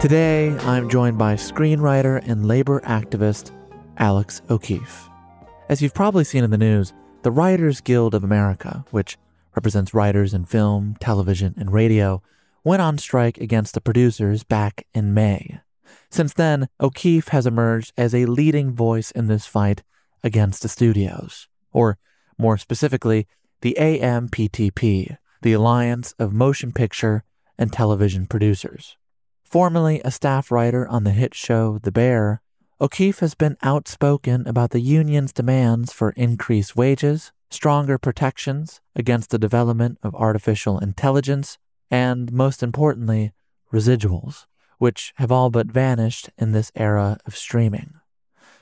Today, I'm joined by screenwriter and labor activist Alex O'Keefe. As you've probably seen in the news, the Writers Guild of America, which represents writers in film, television, and radio, went on strike against the producers back in May. Since then, O'Keefe has emerged as a leading voice in this fight against the studios, or more specifically, the AMPTP, the Alliance of Motion Picture and Television Producers. Formerly a staff writer on the hit show The Bear, O'Keefe has been outspoken about the union's demands for increased wages, stronger protections against the development of artificial intelligence, and most importantly, residuals, which have all but vanished in this era of streaming.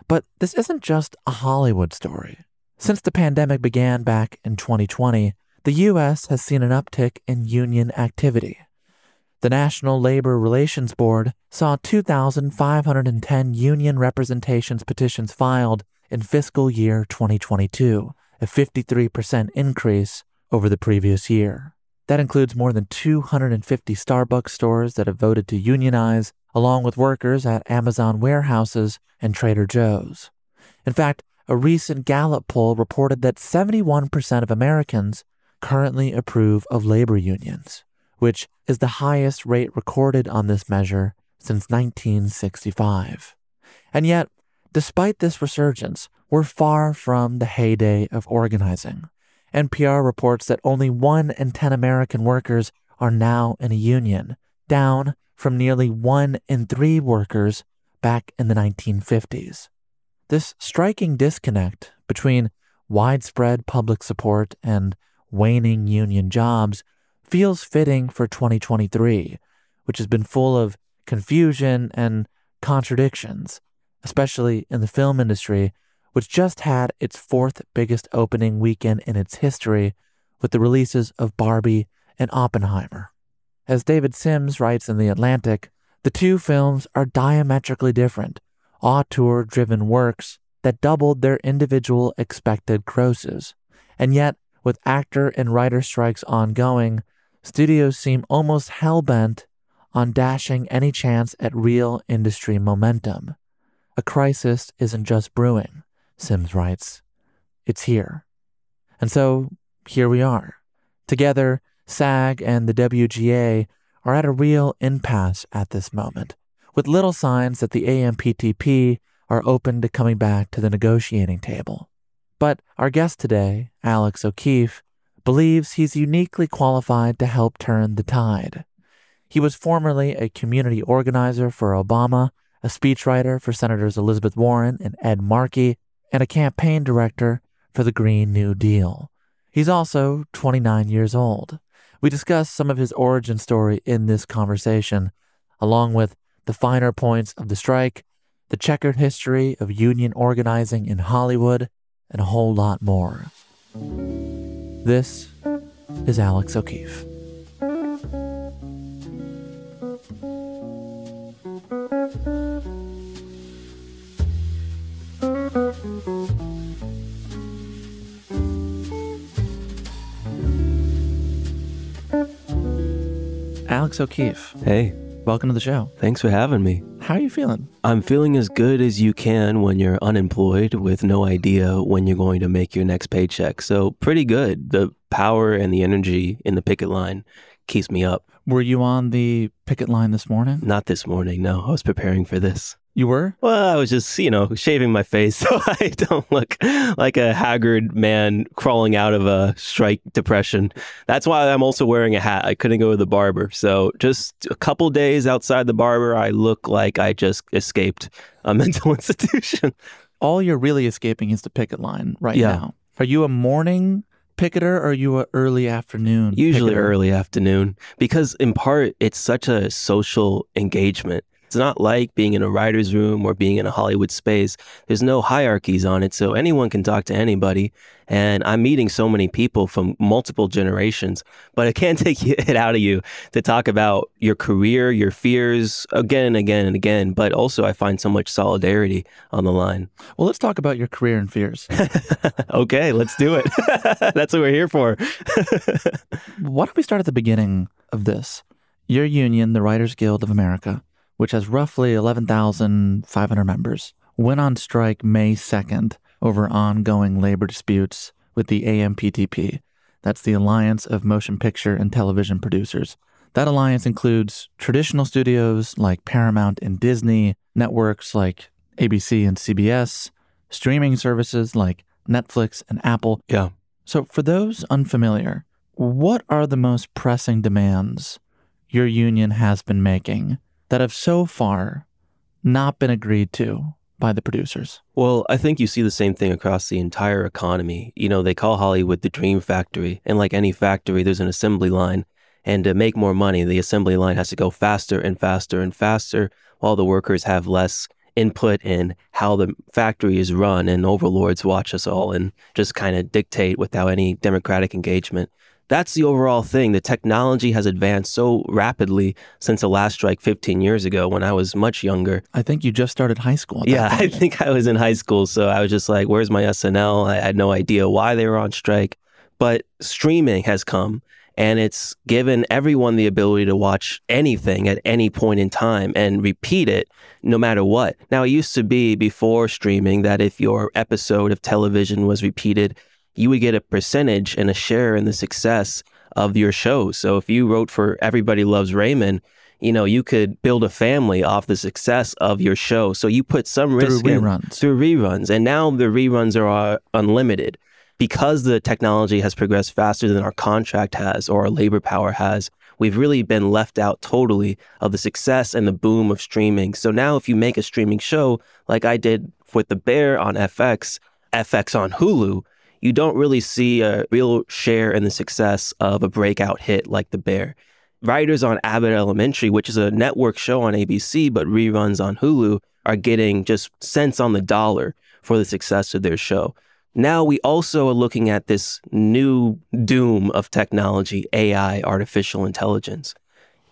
But this isn't just a Hollywood story. Since the pandemic began back in 2020, the U.S. has seen an uptick in union activity. The National Labor Relations Board saw 2,510 union representations petitions filed in fiscal year 2022, a 53% increase over the previous year. That includes more than 250 Starbucks stores that have voted to unionize, along with workers at Amazon warehouses and Trader Joe's. In fact, a recent Gallup poll reported that 71% of Americans currently approve of labor unions which is the highest rate recorded on this measure since 1965. And yet, despite this resurgence, we're far from the heyday of organizing. NPR reports that only one in 10 American workers are now in a union, down from nearly one in three workers back in the 1950s. This striking disconnect between widespread public support and waning union jobs feels fitting for 2023, which has been full of confusion and contradictions, especially in the film industry, which just had its fourth biggest opening weekend in its history with the releases of Barbie and Oppenheimer. As David Sims writes in The Atlantic, the two films are diametrically different, auteur driven works that doubled their individual expected grosses. And yet, with actor and writer strikes ongoing, studios seem almost hell bent on dashing any chance at real industry momentum. a crisis isn't just brewing, Sims writes. It's here. And so here we are. Together, SAG and the WGA are at a real impasse at this moment, with little signs that the AMPTP are open to coming back to the negotiating table. But our guest today, Alex O'Keefe, believes he's uniquely qualified to help turn the tide. He was formerly a community organizer for Obama, a speechwriter for Senators Elizabeth Warren and Ed Markey, and a campaign director for the Green New Deal. He's also 29 years old. We discuss some of his origin story in this conversation, along with the finer points of the strike, the checkered history of union organizing in Hollywood, and a whole lot more. This is Alex O'Keefe. Alex O'Keefe, Hey, welcome to the show. thanks for having me. How are you feeling? I'm feeling as good as you can when you're unemployed with no idea when you're going to make your next paycheck. So, pretty good. The power and the energy in the picket line keeps me up. Were you on the picket line this morning? Not this morning, no. I was preparing for this. You were? Well, I was just, you know, shaving my face so I don't look like a haggard man crawling out of a strike depression. That's why I'm also wearing a hat. I couldn't go to the barber. So, just a couple days outside the barber, I look like I just escaped a mental institution. All you're really escaping is the picket line right Yeah. now. Are you a morning picketer or are you a early afternoon? Usually picketer? early afternoon, because in part, it's such a social engagement. It's not like being in a writer's room or being in a Hollywood space. There's no hierarchies on it, so anyone can talk to anybody. And I'm meeting so many people from multiple generations, but it can't take it out of you to talk about your career, your fears again and again and again. But also, I find so much solidarity on the line. Well, let's talk about your career and fears. okay, let's do it. That's what we're here for. Why don't we start at the beginning of this? Your union, the Writers Guild of America, which has roughly 11,500 members, went on strike May 2nd over ongoing labor disputes with the AMPTP. That's the Alliance of Motion Picture and Television Producers. That alliance includes traditional studios like Paramount and Disney, networks like ABC and CBS, streaming services like Netflix and Apple, Yeah. so, for those unfamiliar, what are the most pressing demands your union has been making that have so far not been agreed to by the producers? Well, I think you see the same thing across the entire economy. You know, they call Hollywood the dream factory. And like any factory, there's an assembly line. And to make more money, the assembly line has to go faster and faster and faster while the workers have less input in how the factory is run and overlords watch us all and just kind of dictate without any democratic engagement. That's the overall thing. The technology has advanced so rapidly since the last strike 15 years ago when I was much younger. I think you just started high school. Yeah, I think I was in high school, so I was just like, "Where's my SNL?" I had no idea why they were on strike, but streaming has come, and it's given everyone the ability to watch anything at any point in time and repeat it, no matter what. Now, it used to be before streaming that if your episode of television was repeated, you would get a percentage and a share in the success of your show. So if you wrote for Everybody Loves Raymond, you know, you could build a family off the success of your show. So you put some Through risk in- reruns. through reruns. And now the reruns are uh, unlimited because the technology has progressed faster than our contract has or our labor power has. We've really been left out totally of the success and the boom of streaming. So now, if you make a streaming show like I did with The Bear on FX, FX on Hulu, you don't really see a real share in the success of a breakout hit like The Bear. Writers on Abbott Elementary, which is a network show on ABC but reruns on Hulu, are getting just cents on the dollar for the success of their show. Now we also are looking at this new doom of technology, AI, artificial intelligence.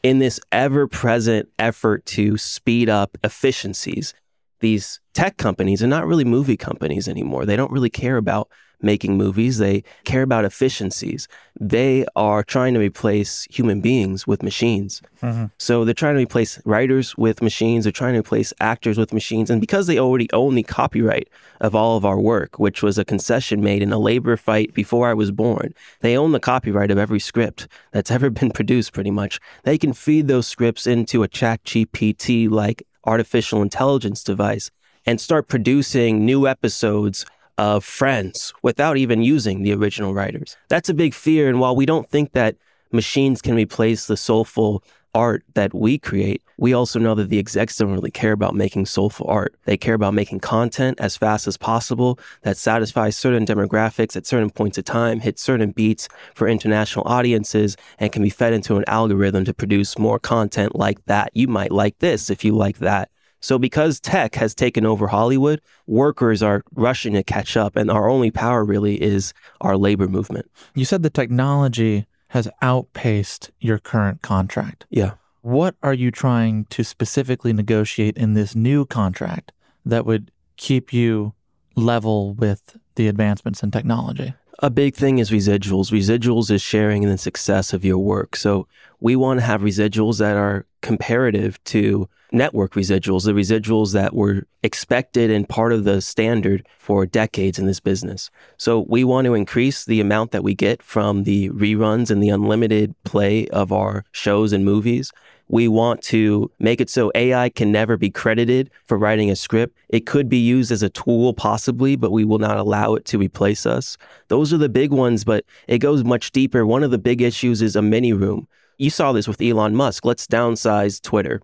In this ever present effort to speed up efficiencies, these tech companies are not really movie companies anymore. They don't really care about making movies. They care about efficiencies. They are trying to replace human beings with machines. Mm-hmm. So they're trying to replace writers with machines. They're trying to replace actors with machines. And because they already own the copyright of all of our work, which was a concession made in a labor fight before I was born, they own the copyright of every script that's ever been produced pretty much. They can feed those scripts into a chat GPT like artificial intelligence device and start producing new episodes of Friends without even using the original writers. That's a big fear. And while we don't think that machines can replace the soulful art that we create, we also know that the execs don't really care about making soulful art. They care about making content as fast as possible that satisfies certain demographics at certain points of time, hits certain beats for international audiences, and can be fed into an algorithm to produce more content like that. You might like this if you like that. So, because tech has taken over Hollywood, workers are rushing to catch up, and our only power really is our labor movement. You said the technology has outpaced your current contract. Yeah. What are you trying to specifically negotiate in this new contract that would keep you level with the advancements in technology? A big thing is residuals. Residuals is sharing in the success of your work. So we want to have residuals that are comparative to network residuals, the residuals that were expected and part of the standard for decades in this business. So we want to increase the amount that we get from the reruns and the unlimited play of our shows and movies. We want to make it so AI can never be credited for writing a script. It could be used as a tool, possibly, but we will not allow it to replace us. Those are the big ones, but it goes much deeper. One of the big issues is a mini room. You saw this with Elon Musk. Let's downsize Twitter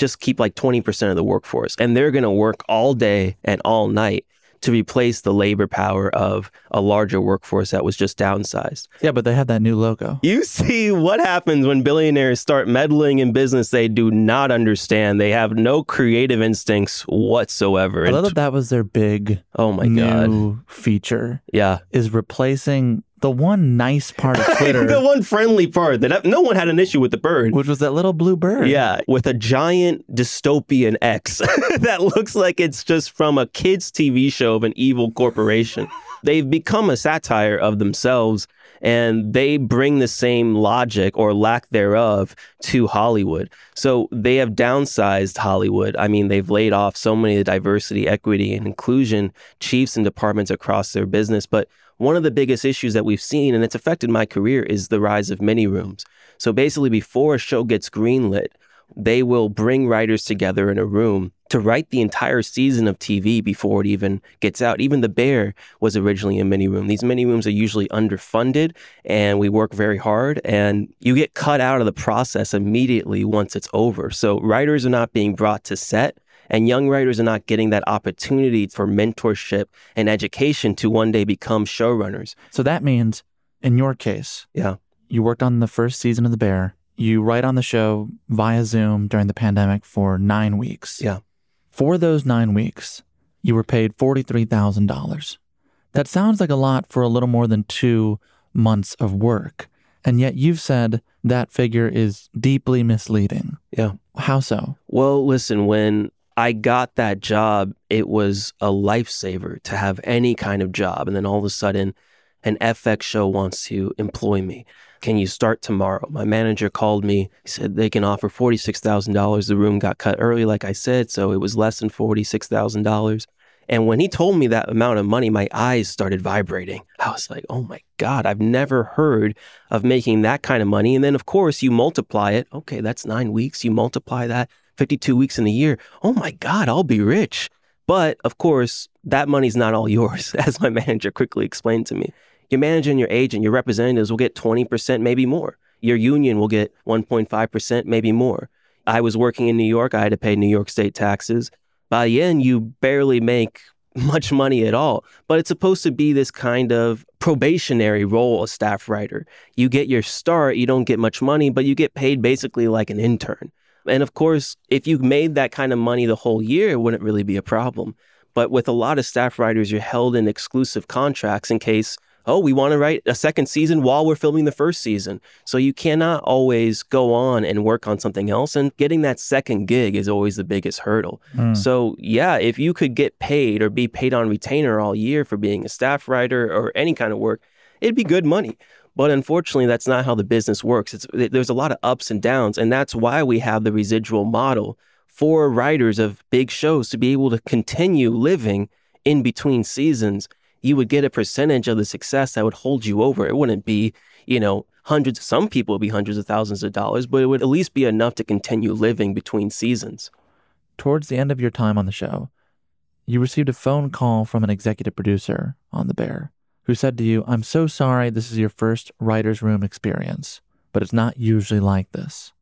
just keep like 20% of the workforce and they're going to work all day and all night to replace the labor power of a larger workforce that was just downsized. Yeah, but they have that new logo. You see what happens when billionaires start meddling in business they do not understand. They have no creative instincts whatsoever. I love that that was their big oh my god feature. Yeah, is replacing the one nice part of Twitter, the one friendly part that no one had an issue with the bird, which was that little blue bird. Yeah, with a giant dystopian X that looks like it's just from a kids' TV show of an evil corporation. They've become a satire of themselves and they bring the same logic or lack thereof to Hollywood. So they have downsized Hollywood. I mean, they've laid off so many of the diversity, equity, and inclusion chiefs and departments across their business. But one of the biggest issues that we've seen, and it's affected my career, is the rise of mini rooms. So basically, before a show gets greenlit, they will bring writers together in a room to write the entire season of TV before it even gets out. Even The Bear was originally a mini room. These mini rooms are usually underfunded and we work very hard and you get cut out of the process immediately once it's over. So writers are not being brought to set and young writers are not getting that opportunity for mentorship and education to one day become showrunners. So that means, in your case, yeah, you worked on the first season of The Bear. You write on the show via Zoom during the pandemic for nine weeks. Yeah. For those nine weeks, you were paid $43,000. That sounds like a lot for a little more than two months of work. And yet you've said that figure is deeply misleading. Yeah. How so? Well, listen, when I got that job, it was a lifesaver to have any kind of job. And then all of a sudden, an FX show wants to employ me. Can you start tomorrow? My manager called me. He said they can offer $46,000. The room got cut early, like I said, so it was less than $46,000. And when he told me that amount of money, my eyes started vibrating. I was like, oh my God, I've never heard of making that kind of money. And then, of course, you multiply it. Okay, that's nine weeks. You multiply that 52 weeks in a year. Oh my God, I'll be rich. But of course, that money's not all yours, as my manager quickly explained to me. Your manager and your agent, your representatives will get 20%, maybe more. Your union will get 1.5%, maybe more. I was working in New York. I had to pay New York state taxes. By the end, you barely make much money at all. But it's supposed to be this kind of probationary role, a staff writer. You get your start, you don't get much money, but you get paid basically like an intern. And of course, if you made that kind of money the whole year, it wouldn't really be a problem. But with a lot of staff writers, you're held in exclusive contracts in case oh, we want to write a second season while we're filming the first season. So you cannot always go on and work on something else. And getting that second gig is always the biggest hurdle. Mm. So, yeah, if you could get paid or be paid on retainer all year for being a staff writer or any kind of work, it'd be good money. But unfortunately, that's not how the business works. It's, there's a lot of ups and downs. And that's why we have the residual model for writers of big shows to be able to continue living in between seasons you would get a percentage of the success that would hold you over. It wouldn't be, you know, hundreds, some people would be hundreds of thousands of dollars, but it would at least be enough to continue living between seasons. Towards the end of your time on the show, you received a phone call from an executive producer on The Bear who said to you, I'm so sorry this is your first writer's room experience, but it's not usually like this.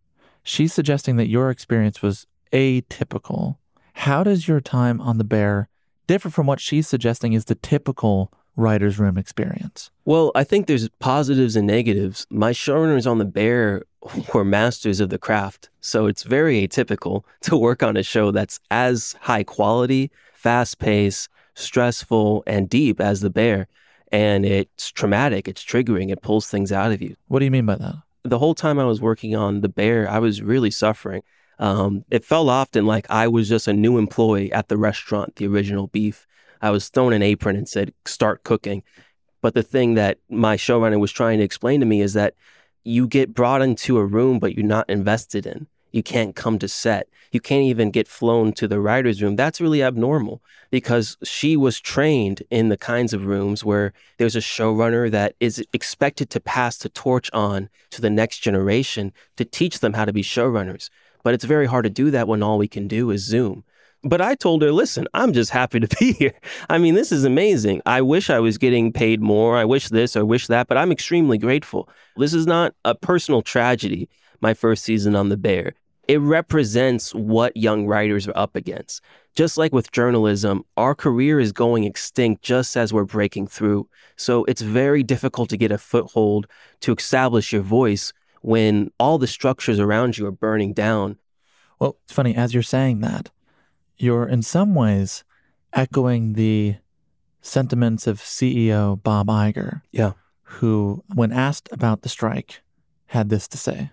She's suggesting that your experience was atypical. How does your time on The Bear differ from what she's suggesting is the typical writer's room experience? Well, I think there's positives and negatives. My showrunners on The Bear were masters of the craft. So it's very atypical to work on a show that's as high quality, fast paced, stressful, and deep as The Bear. And it's traumatic, it's triggering, it pulls things out of you. What do you mean by that? The whole time I was working on The Bear, I was really suffering. Um, it felt often like I was just a new employee at the restaurant, the original beef. I was thrown an apron and said, start cooking. But the thing that my showrunner was trying to explain to me is that you get brought into a room, but you're not invested in. You can't come to set. You can't even get flown to the writer's room. That's really abnormal because she was trained in the kinds of rooms where there's a showrunner that is expected to pass the torch on to the next generation to teach them how to be showrunners. But it's very hard to do that when all we can do is Zoom. But I told her, listen, I'm just happy to be here. I mean, this is amazing. I wish I was getting paid more. I wish this or wish that, but I'm extremely grateful. This is not a personal tragedy, my first season on The Bear. It represents what young writers are up against. Just like with journalism, our career is going extinct just as we're breaking through. So it's very difficult to get a foothold to establish your voice when all the structures around you are burning down. Well, it's funny, as you're saying that, you're in some ways echoing the sentiments of CEO Bob Iger. Yeah. Who, when asked about the strike, had this to say.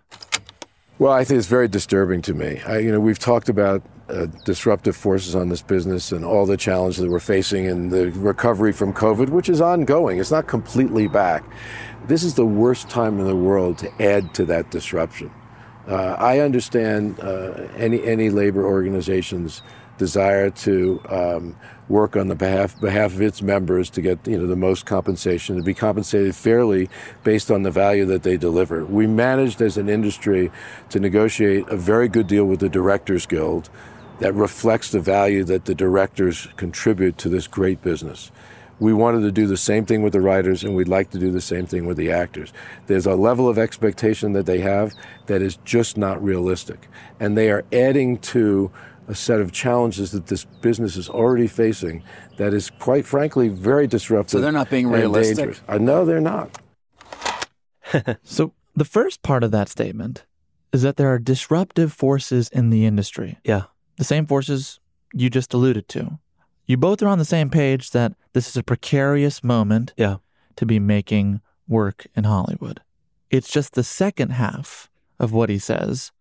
Well, I think it's very disturbing to me. I, you know, we've talked about uh, disruptive forces on this business and all the challenges that we're facing and the recovery from COVID, which is ongoing. It's not completely back. This is the worst time in the world to add to that disruption. Uh, I understand uh, any any labor organization's desire to um, work on the behalf behalf of its members to get you know the most compensation to be compensated fairly based on the value that they deliver. We managed as an industry to negotiate a very good deal with the Directors Guild that reflects the value that the directors contribute to this great business we wanted to do the same thing with the writers and we'd like to do the same thing with the actors. There's a level of expectation that they have that is just not realistic. And they are adding to a set of challenges that this business is already facing that is quite frankly very disruptive. So they're not being realistic? Uh, no, they're not. so the first part of that statement is that there are disruptive forces in the industry. Yeah. The same forces you just alluded to you both are on the same page that this is a precarious moment yeah. to be making work in Hollywood. It's just the second half of what he says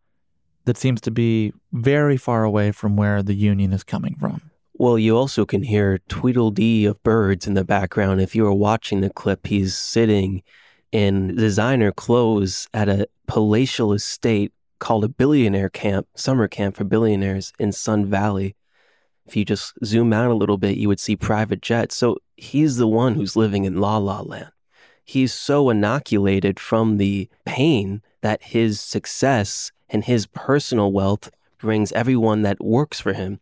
that seems to be very far away from where the union is coming from. Well, you also can hear tweedledee of birds in the background. If you are watching the clip, he's sitting in designer clothes at a palatial estate called a billionaire camp, summer camp for billionaires in Sun Valley. If you just zoom out a little bit, you would see private jets. So he's the one who's living in la la land. He's so inoculated from the pain that his success and his personal wealth brings everyone that works for him.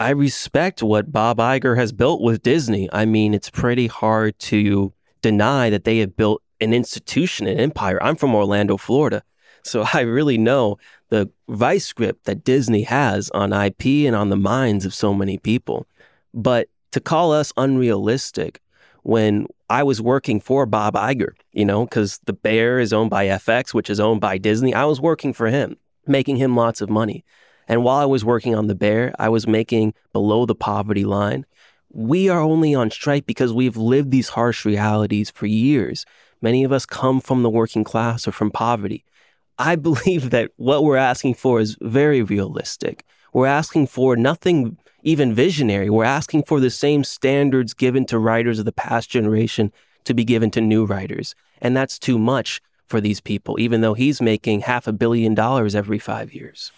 I respect what Bob Iger has built with Disney. I mean, it's pretty hard to deny that they have built an institution, an empire. I'm from Orlando, Florida. So I really know the vice grip that Disney has on IP and on the minds of so many people. But to call us unrealistic when I was working for Bob Iger, you know, because the Bear is owned by FX, which is owned by Disney. I was working for him, making him lots of money. And while I was working on the Bear, I was making below the poverty line. we are only on strike because we've lived these harsh realities for years. Many of us come from the working class or from poverty. I believe that what we're asking for is very realistic. We're asking for nothing even visionary. We're asking for the same standards given to writers of the past generation to be given to new writers. And that's too much for these people, even though he's making half a billion dollars every five years.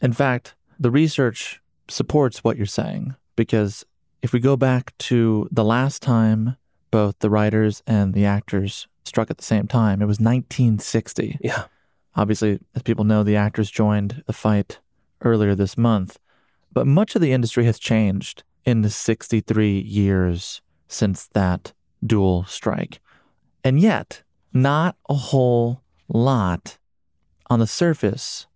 In fact, the research supports what you're saying because if we go back to the last time both the writers and the actors struck at the same time, it was 1960. Yeah. Obviously, as people know, the actors joined the fight earlier this month, but much of the industry has changed in the 63 years since that dual strike. And yet, not a whole lot on the surface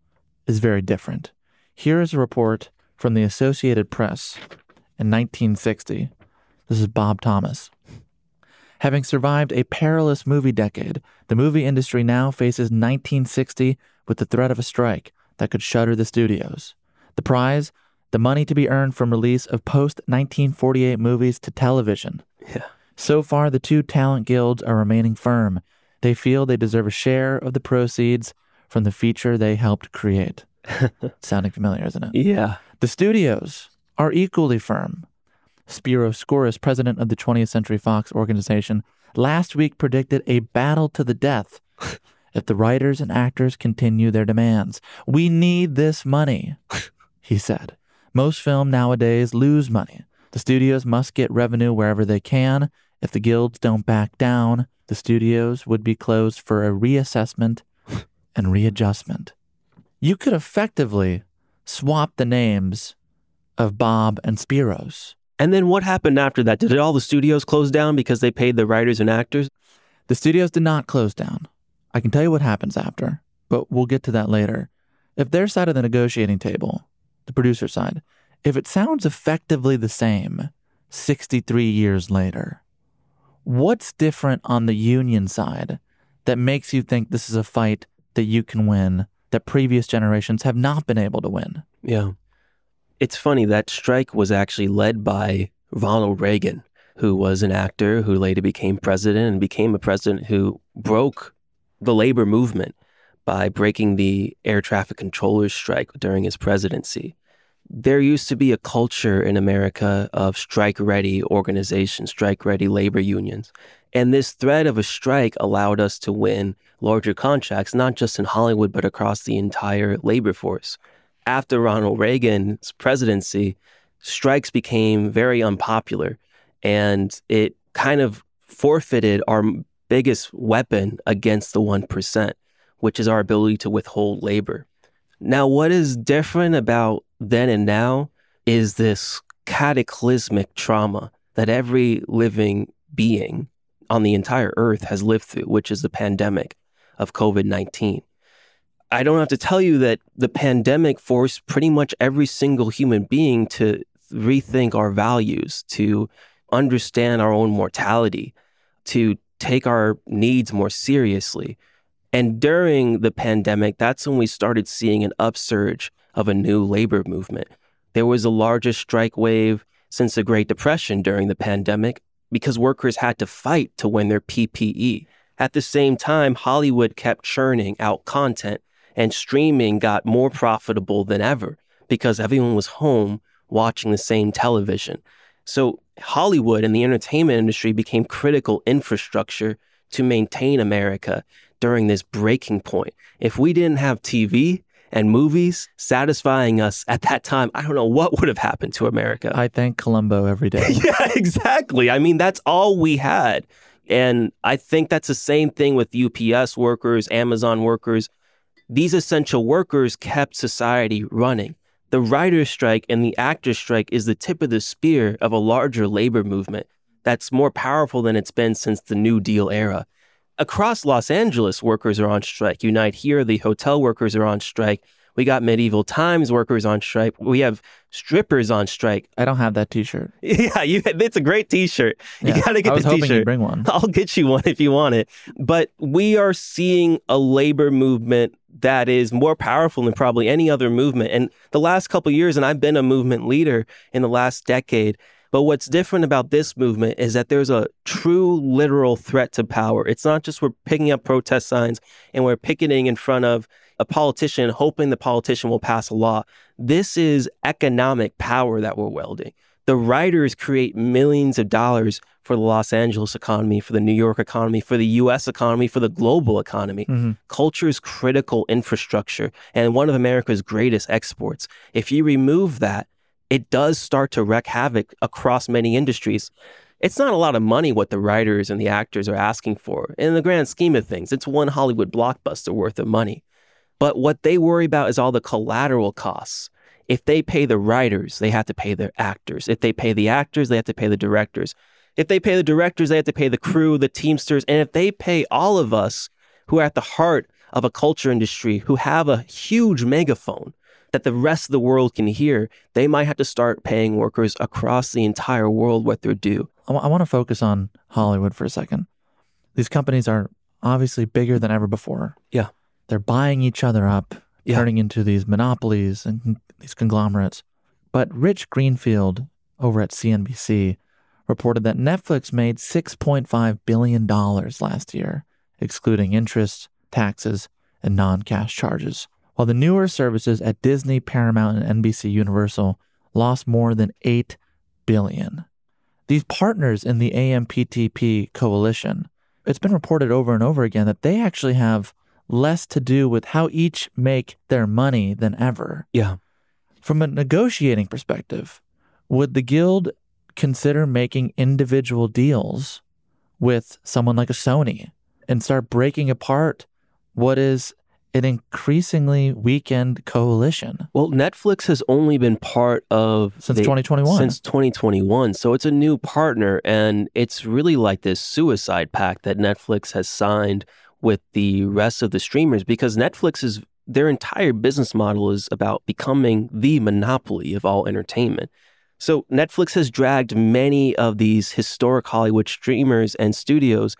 is very different. Here is a report from the Associated Press in 1960. This is Bob Thomas. Having survived a perilous movie decade, the movie industry now faces 1960 with the threat of a strike that could shutter the studios. The prize? The money to be earned from release of post 1948 movies to television. Yeah. So far, the two talent guilds are remaining firm. They feel they deserve a share of the proceeds from the feature they helped create. Sounding familiar, isn't it? Yeah. The studios are equally firm. Spiro Skouras, president of the 20th Century Fox organization, last week predicted a battle to the death if the writers and actors continue their demands. We need this money, he said. Most film nowadays lose money. The studios must get revenue wherever they can. If the guilds don't back down, the studios would be closed for a reassessment and readjustment. You could effectively swap the names of Bob and Spyros. And then what happened after that? Did all the studios close down because they paid the writers and actors? The studios did not close down. I can tell you what happens after, but we'll get to that later. If their side of the negotiating table, the producer side, if it sounds effectively the same 63 years later, what's different on the union side that makes you think this is a fight that you can win that previous generations have not been able to win? Yeah. It's funny that strike was actually led by Ronald Reagan, who was an actor who later became president and became a president who broke the labor movement by breaking the air traffic controllers strike during his presidency. There used to be a culture in America of strike ready organizations, strike ready labor unions. And this threat of a strike allowed us to win larger contracts, not just in Hollywood, but across the entire labor force after Ronald Reagan's presidency, strikes became very unpopular and it kind of forfeited our biggest weapon against the 1%, which is our ability to withhold labor. Now, what is different about then and now is this cataclysmic trauma that every living being on the entire earth has lived through, which is the pandemic of COVID 19. I don't have to tell you that the pandemic forced pretty much every single human being to rethink our values, to understand our own mortality, to take our needs more seriously. And during the pandemic, that's when we started seeing an upsurge of a new labor movement. There was the largest strike wave since the Great Depression during the pandemic because workers had to fight to win their PPE. At the same time, Hollywood kept churning out content and streaming got more profitable than ever because everyone was home watching the same television. So Hollywood and the entertainment industry became critical infrastructure to maintain America during this breaking point. If we didn't have TV and movies satisfying us at that time, I don't know what would have happened to America. I thank Columbo every day. yeah, exactly. I mean, that's all we had. And I think that's the same thing with UPS workers, Amazon workers. These essential workers kept society running. The writer's strike and the actor's strike is the tip of the spear of a larger labor movement that's more powerful than it's been since the New Deal era. Across Los Angeles, workers are on strike. Unite here, the hotel workers are on strike. We got medieval times workers on strike. We have strippers on strike. I don't have that T-shirt. Yeah, you, it's a great T-shirt. Yeah, you got to get I was the hoping T-shirt. you'd bring one. I'll get you one if you want it. But we are seeing a labor movement that is more powerful than probably any other movement. And the last couple years, and I've been a movement leader in the last decade, But what's different about this movement is that there's a true literal threat to power. It's not just we're picking up protest signs and we're picketing in front of a politician hoping the politician will pass a law. This is economic power that we're wielding. The writers create millions of dollars for the Los Angeles economy, for the New York economy, for the US economy, for the global economy. Mm-hmm. Culture is critical infrastructure and one of America's greatest exports. If you remove that, it does start to wreak havoc across many industries. It's not a lot of money what the writers and the actors are asking for. In the grand scheme of things, it's one Hollywood blockbuster worth of money. But what they worry about is all the collateral costs. If they pay the writers, they have to pay their actors. If they pay the actors, they have to pay the directors. If they pay the directors, they have to pay the crew, the teamsters. And if they pay all of us who are at the heart of a culture industry, who have a huge megaphone that the rest of the world can hear, they might have to start paying workers across the entire world what they're due. I, w- I want to focus on Hollywood for a second. These companies are obviously bigger than ever before. Yeah. They're buying each other up, Yeah. turning into these monopolies and con- these conglomerates. But Rich Greenfield over at CNBC reported that Netflix made $6.5 billion last year, excluding interest, taxes, and non cash charges, while the newer services at Disney, Paramount, and NBC Universal lost more than 8 billion. These partners in the AMPTP coalition, it's been reported over and over again that they actually have less to do with how each make their money than ever. Yeah. From a negotiating perspective, would the guild consider making individual deals with someone like a Sony and start breaking apart what is an increasingly weakened coalition Well, Netflix has only been part of since the- 2021? Since 2021. So it's a new partner. And it's really like this suicide pact that Netflix has signed with the rest of the streamers because Netflix is their entire business model is about becoming the monopoly of all entertainment. So Netflix has dragged many of these historic Hollywood streamers and studios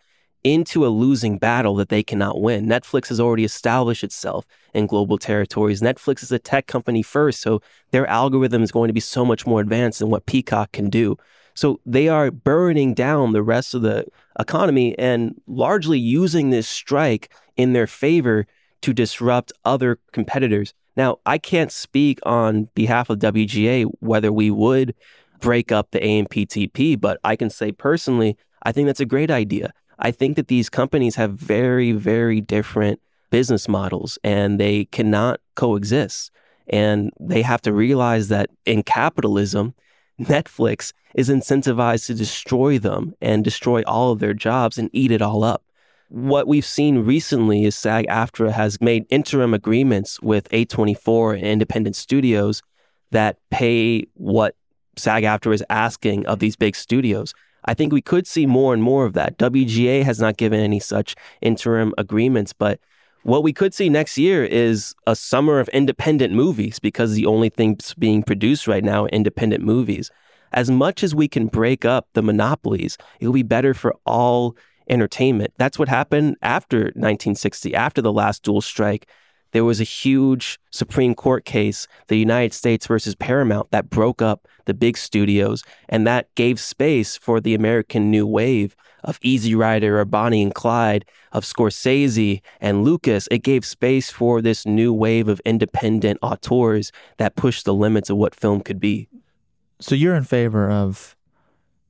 into a losing battle that they cannot win. Netflix has already established itself in global territories. Netflix is a tech company first, so their algorithm is going to be so much more advanced than what Peacock can do. So they are burning down the rest of the economy and largely using this strike in their favor to disrupt other competitors. Now, I can't speak on behalf of WGA whether we would break up the AMPTP, but I can say personally, I think that's a great idea. I think that these companies have very, very different business models and they cannot coexist. And they have to realize that in capitalism, Netflix is incentivized to destroy them and destroy all of their jobs and eat it all up. What we've seen recently is SAG AFTRA has made interim agreements with A24 and independent studios that pay what SAG AFTRA is asking of these big studios. I think we could see more and more of that. WGA has not given any such interim agreements, but what we could see next year is a summer of independent movies because the only things being produced right now are independent movies. As much as we can break up the monopolies, it'll be better for all entertainment. That's what happened after 1960, after the last dual strike. There was a huge Supreme Court case, the United States versus Paramount, that broke up the big studios, and that gave space for the American new wave of Easy Rider or Bonnie and Clyde, of Scorsese and Lucas. It gave space for this new wave of independent auteurs that pushed the limits of what film could be. So you're in favor of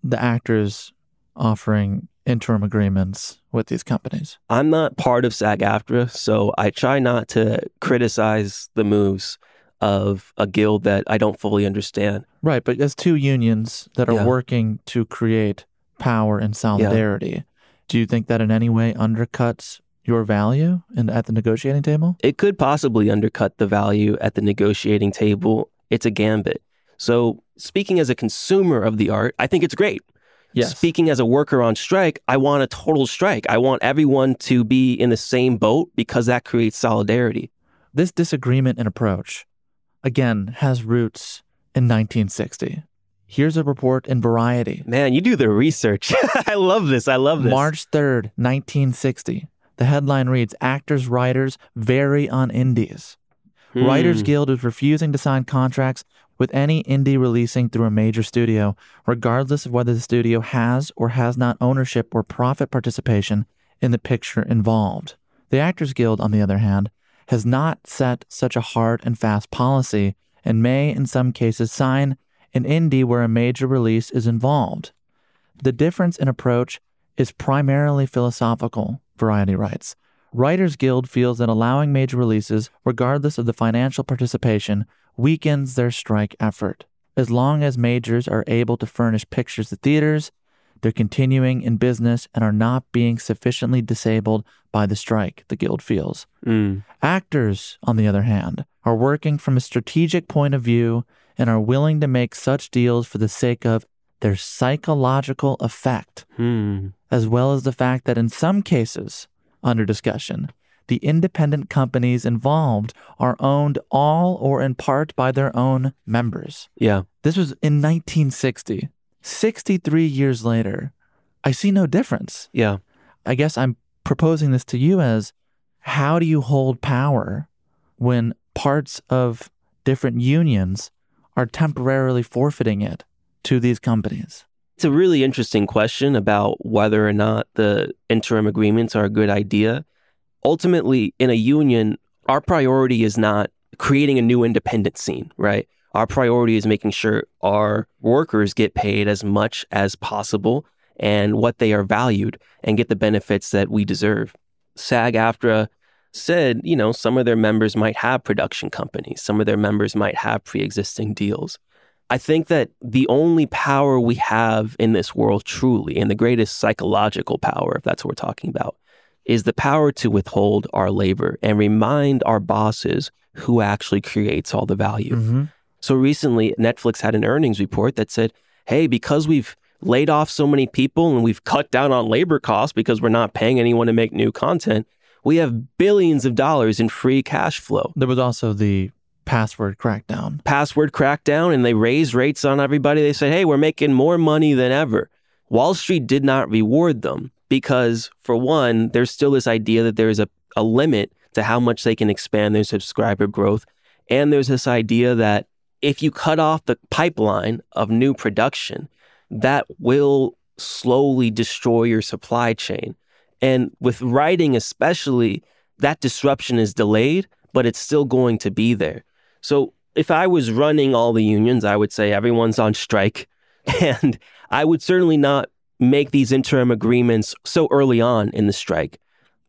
the actors offering interim agreements with these companies? I'm not part of SAG AFTRA, so I try not to criticize the moves of a guild that I don't fully understand. Right, but as two unions that are Yeah. working to create power and solidarity, do you think that in any way undercuts your value in, at the negotiating table? It could possibly undercut the value at the negotiating table. It's a gambit. So, speaking as a consumer of the art, I think it's great. Yes. Speaking as a worker on strike, I want a total strike. I want everyone to be in the same boat because that creates solidarity. This disagreement and approach, again, has roots in 1960. Here's a report in Variety. Man, you do the research. I love this. I love this. March 3rd, 1960. The headline reads Actors, Writers Vary on Indies. Hmm. Writers Guild is refusing to sign contracts with any indie releasing through a major studio, regardless of whether the studio has or has not ownership or profit participation in the picture involved. The Actors Guild, on the other hand, has not set such a hard and fast policy and may, in some cases, sign an indie where a major release is involved. The difference in approach is primarily philosophical, Variety writes. Writers Guild feels that allowing major releases, regardless of the financial participation, weakens their strike effort. As long as majors are able to furnish pictures to theaters, they're continuing in business and are not being sufficiently disabled by the strike, the Guild feels. Mm. Actors, on the other hand, are working from a strategic point of view and are willing to make such deals for the sake of their psychological effect, Hmm. as well as the fact that in some cases, under discussion, the independent companies involved are owned all or in part by their own members. Yeah. This was in 1960. 63 years later, I see no difference. Yeah. I guess I'm proposing this to you as how do you hold power when parts of different unions are temporarily forfeiting it to these companies? It's a really interesting question about whether or not the interim agreements are a good idea. Ultimately, in a union, our priority is not creating a new independent scene, right? Our priority is making sure our workers get paid as much as possible and what they are valued and get the benefits that we deserve. SAG AFTRA said, you know, some of their members might have production companies, some of their members might have pre existing deals. I think that the only power we have in this world, truly, and the greatest psychological power, if that's what we're talking about, is the power to withhold our labor and remind our bosses who actually creates all the value. Mm-hmm. So recently, Netflix had an earnings report that said, hey, because we've laid off so many people and we've cut down on labor costs because we're not paying anyone to make new content, we have billions of dollars in free cash flow. There was also the password crackdown. Password crackdown and they raised rates on everybody. They said, hey, we're making more money than ever. Wall Street did not reward them because, for one, there's still this idea that there's a, a limit to how much they can expand their subscriber growth. And there's this idea that if you cut off the pipeline of new production, that will slowly destroy your supply chain. And with writing, especially, that disruption is delayed, but it's still going to be there. So if I was running all the unions, I would say everyone's on strike. And I would certainly not make these interim agreements so early on in the strike.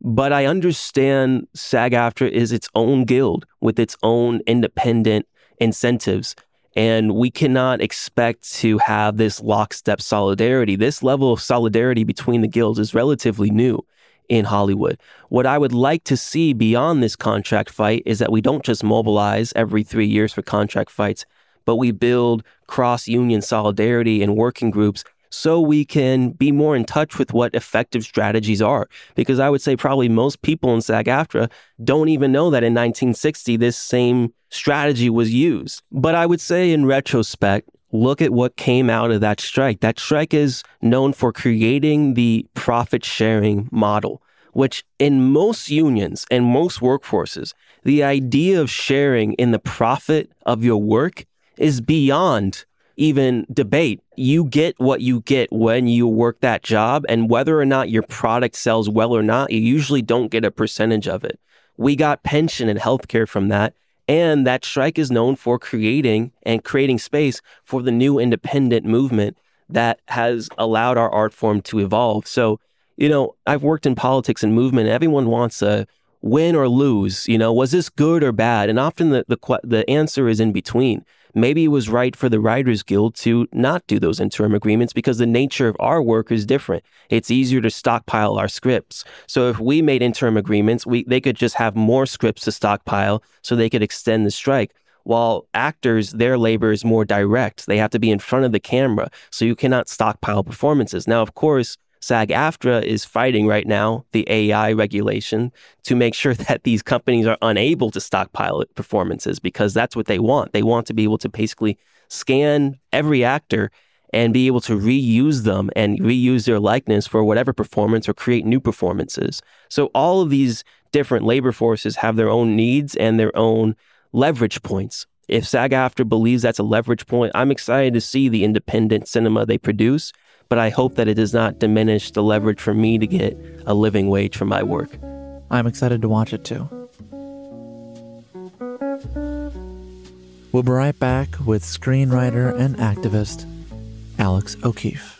But I understand SAG AFTRA is its own guild with its own independent incentives. And we cannot expect to have this lockstep solidarity. This level of solidarity between the guilds is relatively new in Hollywood. What I would like to see beyond this contract fight is that we don't just mobilize every three years for contract fights, but we build cross union solidarity and working groups so we can be more in touch with what effective strategies are. Because I would say probably most people in SAG AFTRA don't even know that in 1960 this same strategy was used. But I would say in retrospect, look at what came out of that strike. That strike is known for creating the profit sharing model, which in most unions and most workforces, the idea of sharing in the profit of your work is beyond even debate. You get what you get when you work that job, and whether or not your product sells well or not, you usually don't get a percentage of it. We got pension and healthcare from that. And that strike is known for creating and creating space for the new independent movement that has allowed our art form to evolve. So, you know, I've worked in politics and movement. Everyone wants a win or lose. You know, was this good or bad? And often the the, the answer is in between. Maybe it was right for the Writers Guild to not do those interim agreements because the nature of our work is different. It's easier to stockpile our scripts. So if we made interim agreements, we they could just have more scripts to stockpile so they could extend the strike. While actors, their labor is more direct. They have to be in front of the camera, so you cannot stockpile performances. Now, of course, SAG AFTRA is fighting right now the AI regulation to make sure that these companies are unable to stockpile performances because that's what they want. They want to be able to basically scan every actor and be able to reuse them and reuse their likeness for whatever performance or create new performances. So all of these different labor forces have their own needs and their own leverage points. If SAG AFTRA believes that's a leverage point, I'm excited to see the independent cinema they produce, but I hope that it does not diminish the leverage for me to get a living wage for my work. I'm excited to watch it too. We'll be right back with screenwriter and activist Alex O'Keefe.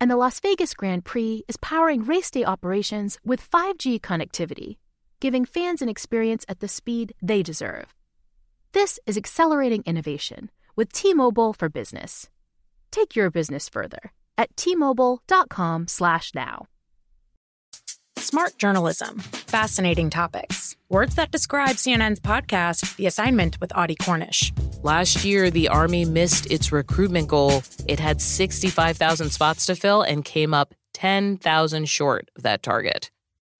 and the Las Vegas Grand Prix is powering race day operations with 5G connectivity, giving fans an experience at the speed they deserve. This is accelerating innovation with T-Mobile for Business. Take your business further at t-mobile.com/now. Smart journalism, fascinating topics. Words that describe CNN's podcast, The Assignment with Audie Cornish. Last year, the Army missed its recruitment goal. It had 65,000 spots to fill and came up 10,000 short of that target.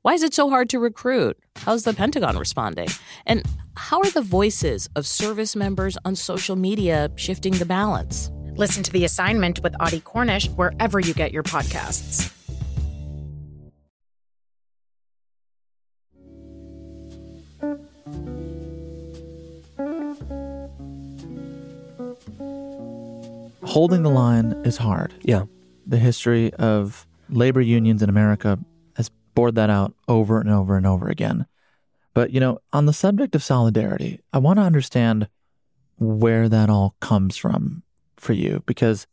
Why is it so hard to recruit? How's the Pentagon responding? And how are the voices of service members on social media shifting the balance? Listen to The Assignment with Audie Cornish wherever you get your podcasts. Holding the line is hard. Yeah. The history of labor unions in America has bored that out over and over and over again. But, you know, on the subject of solidarity, I want to understand where that all comes from for you because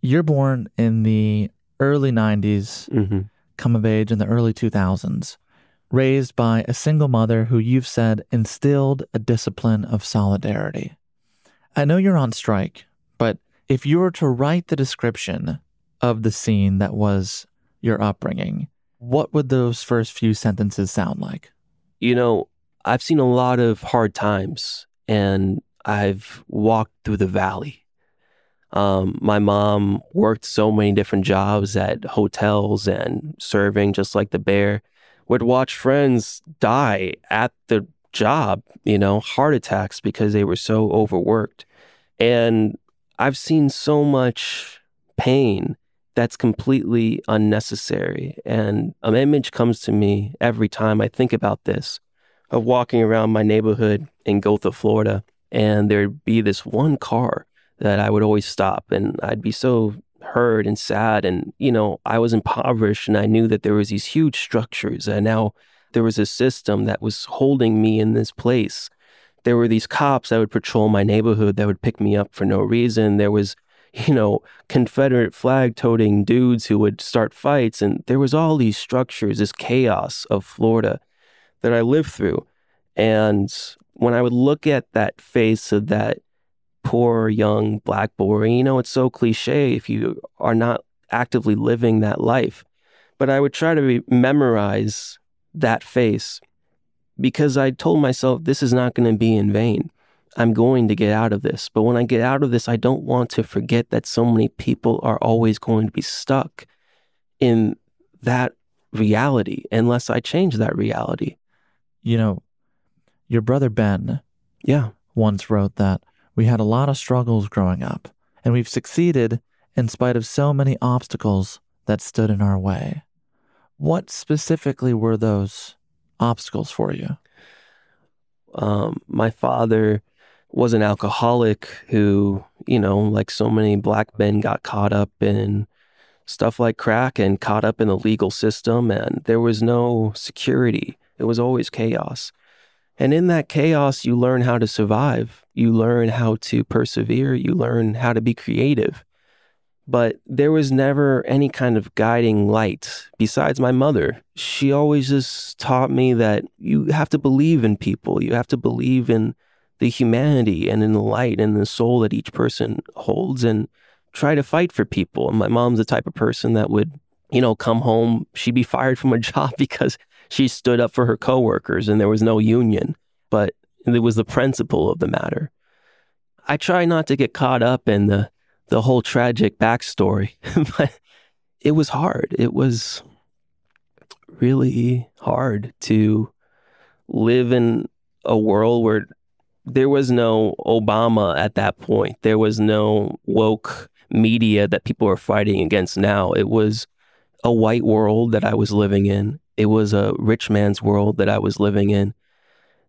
you're born in the early 90s, Mm-hmm. come of age in the early 2000s, raised by a single mother who you've said instilled a discipline of solidarity. I know you're on strike, if you were to write the description of the scene that was your upbringing, what would those first few sentences sound like? You know, I've seen a lot of hard times and I've walked through the valley. Um, my mom worked so many different jobs at hotels and serving, just like the bear. Would watch friends die at the job, you know, heart attacks because they were so overworked. And I've seen so much pain that's completely unnecessary. And an image comes to me every time I think about this of walking around my neighborhood in Gotha, Florida, and there'd be this one car that I would always stop and I'd be so hurt and sad and you know I was impoverished and I knew that there was these huge structures and now there was a system that was holding me in this place there were these cops that would patrol my neighborhood that would pick me up for no reason there was you know confederate flag toting dudes who would start fights and there was all these structures this chaos of Florida that I lived through and when I would look at that face of that poor young black boy, you know, it's so cliche if you are not actively living that life. But I would try to re- memorize that face because I told myself this is not going to be in vain. I'm going to get out of this. But when I get out of this, I don't want to forget that so many people are always going to be stuck in that reality unless I change that reality. You know, your brother Ben Yeah. once wrote that we had a lot of struggles growing up, and we've succeeded in spite of so many obstacles that stood in our way. What specifically were those obstacles for you? Um, my father was an alcoholic who, you know, like so many black men, got caught up in stuff like crack and caught up in the legal system, and there was no security. It was always chaos. And in that chaos, you learn how to survive. You learn how to persevere. You learn how to be creative. But there was never any kind of guiding light besides my mother. She always just taught me that you have to believe in people. You have to believe in the humanity and in the light and the soul that each person holds and try to fight for people. And my mom's the type of person that would, you know, come home, she'd be fired from a job because she stood up for her coworkers and there was no union. But it was the principle of the matter. I try not to get caught up in the the whole tragic backstory, but it was hard. It was really hard to live in a world where there was no Obama at that point. There was no woke media that people are fighting against now. It was a white world that I was living in. It was a rich man's world that I was living in.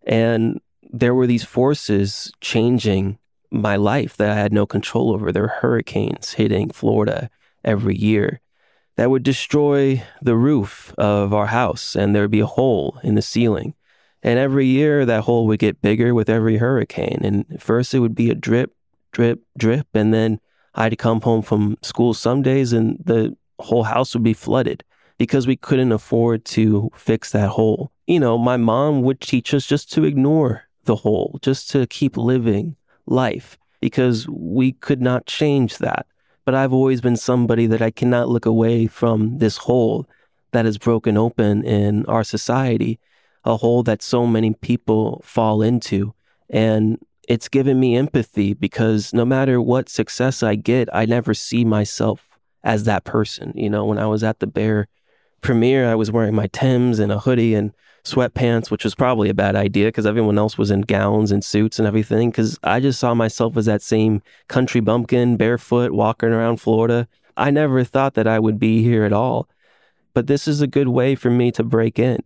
And there were these forces changing my life that I had no control over. There were hurricanes hitting Florida every year that would destroy the roof of our house, and there would be a hole in the ceiling. And every year, that hole would get bigger with every hurricane. And first, it would be a drip, drip, drip. And then I'd come home from school some days, and the whole house would be flooded because we couldn't afford to fix that hole. You know, my mom would teach us just to ignore the hole, just to keep living life because we could not change that. But I've always been somebody that I cannot look away from this hole that is broken open in our society, a hole that so many people fall into. And it's given me empathy because no matter what success I get, I never see myself as that person. You know, when I was at the Bear premiere, I was wearing my Tims and a hoodie and sweatpants, which was probably a bad idea because everyone else was in gowns and suits and everything. Because I just saw myself as that same country bumpkin, barefoot, walking around Florida. I never thought that I would be here at all. But this is a good way for me to break in.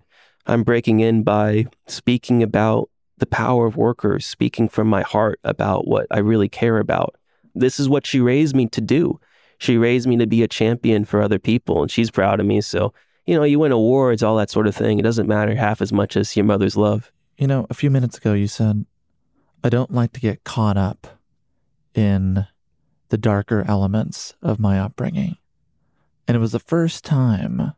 I'm breaking in by speaking about the power of workers, speaking from my heart about what I really care about. This is what she raised me to do. She raised me to be a champion for other people, and she's proud of me. So you know, you win awards, all that sort of thing. It doesn't matter half as much as your mother's love. You know, a few minutes ago, you said, I don't like to get caught up in the darker elements of my upbringing. And it was the first time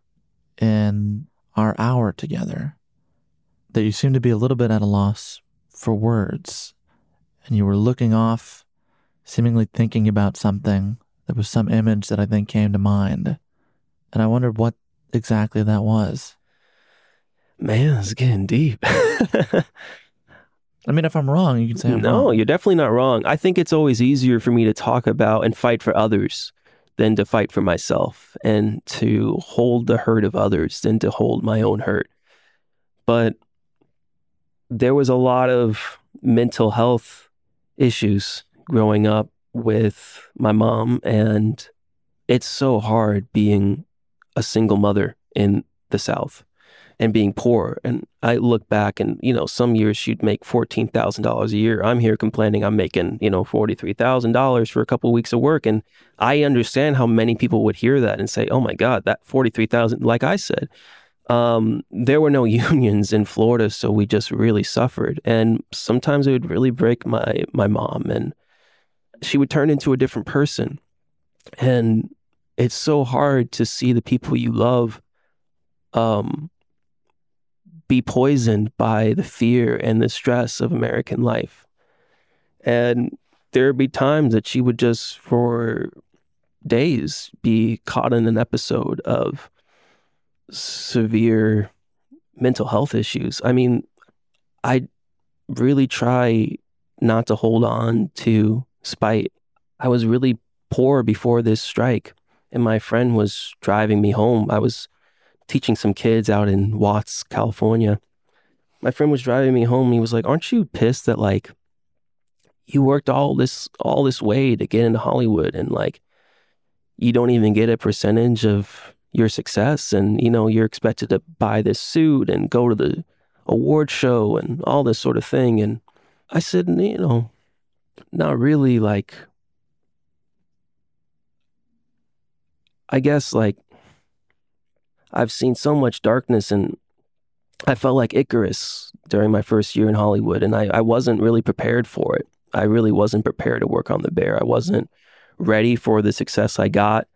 in our hour together that you seemed to be a little bit at a loss for words. And you were looking off, seemingly thinking about something. There was some image that I think came to mind. And I wondered what exactly that was. Man, it's getting deep. I mean, if I'm wrong, you can say I'm no, wrong. you're definitely not wrong. I think it's always easier for me to talk about and fight for others than to fight for myself and to hold the hurt of others than to hold my own hurt. But there was a lot of mental health issues growing up with my mom and it's so hard being a single mother in the South and being poor. And I look back and, you know, some years she'd make $14,000 a year. I'm here complaining I'm making, you know, $43,000 for a couple of weeks of work. And I understand how many people would hear that and say, oh my God, that 43,000, like I said, um, there were no unions in Florida. So we just really suffered. And sometimes it would really break my, my mom and she would turn into a different person. And it's so hard to see the people you love um, be poisoned by the fear and the stress of American life. And there'd be times that she would just, for days, be caught in an episode of severe mental health issues. I mean, I really try not to hold on to spite. I was really poor before this strike and my friend was driving me home. I was teaching some kids out in Watts, California. My friend was driving me home. He was like, "Aren't you pissed that like you worked all this all this way to get into Hollywood and like you don't even get a percentage of your success and you know you're expected to buy this suit and go to the award show and all this sort of thing." And I said, "You know, not really like I guess like I've seen so much darkness and I felt like Icarus during my first year in Hollywood and I, I wasn't really prepared for it. I really wasn't prepared to work on the bear. I wasn't ready for the success I got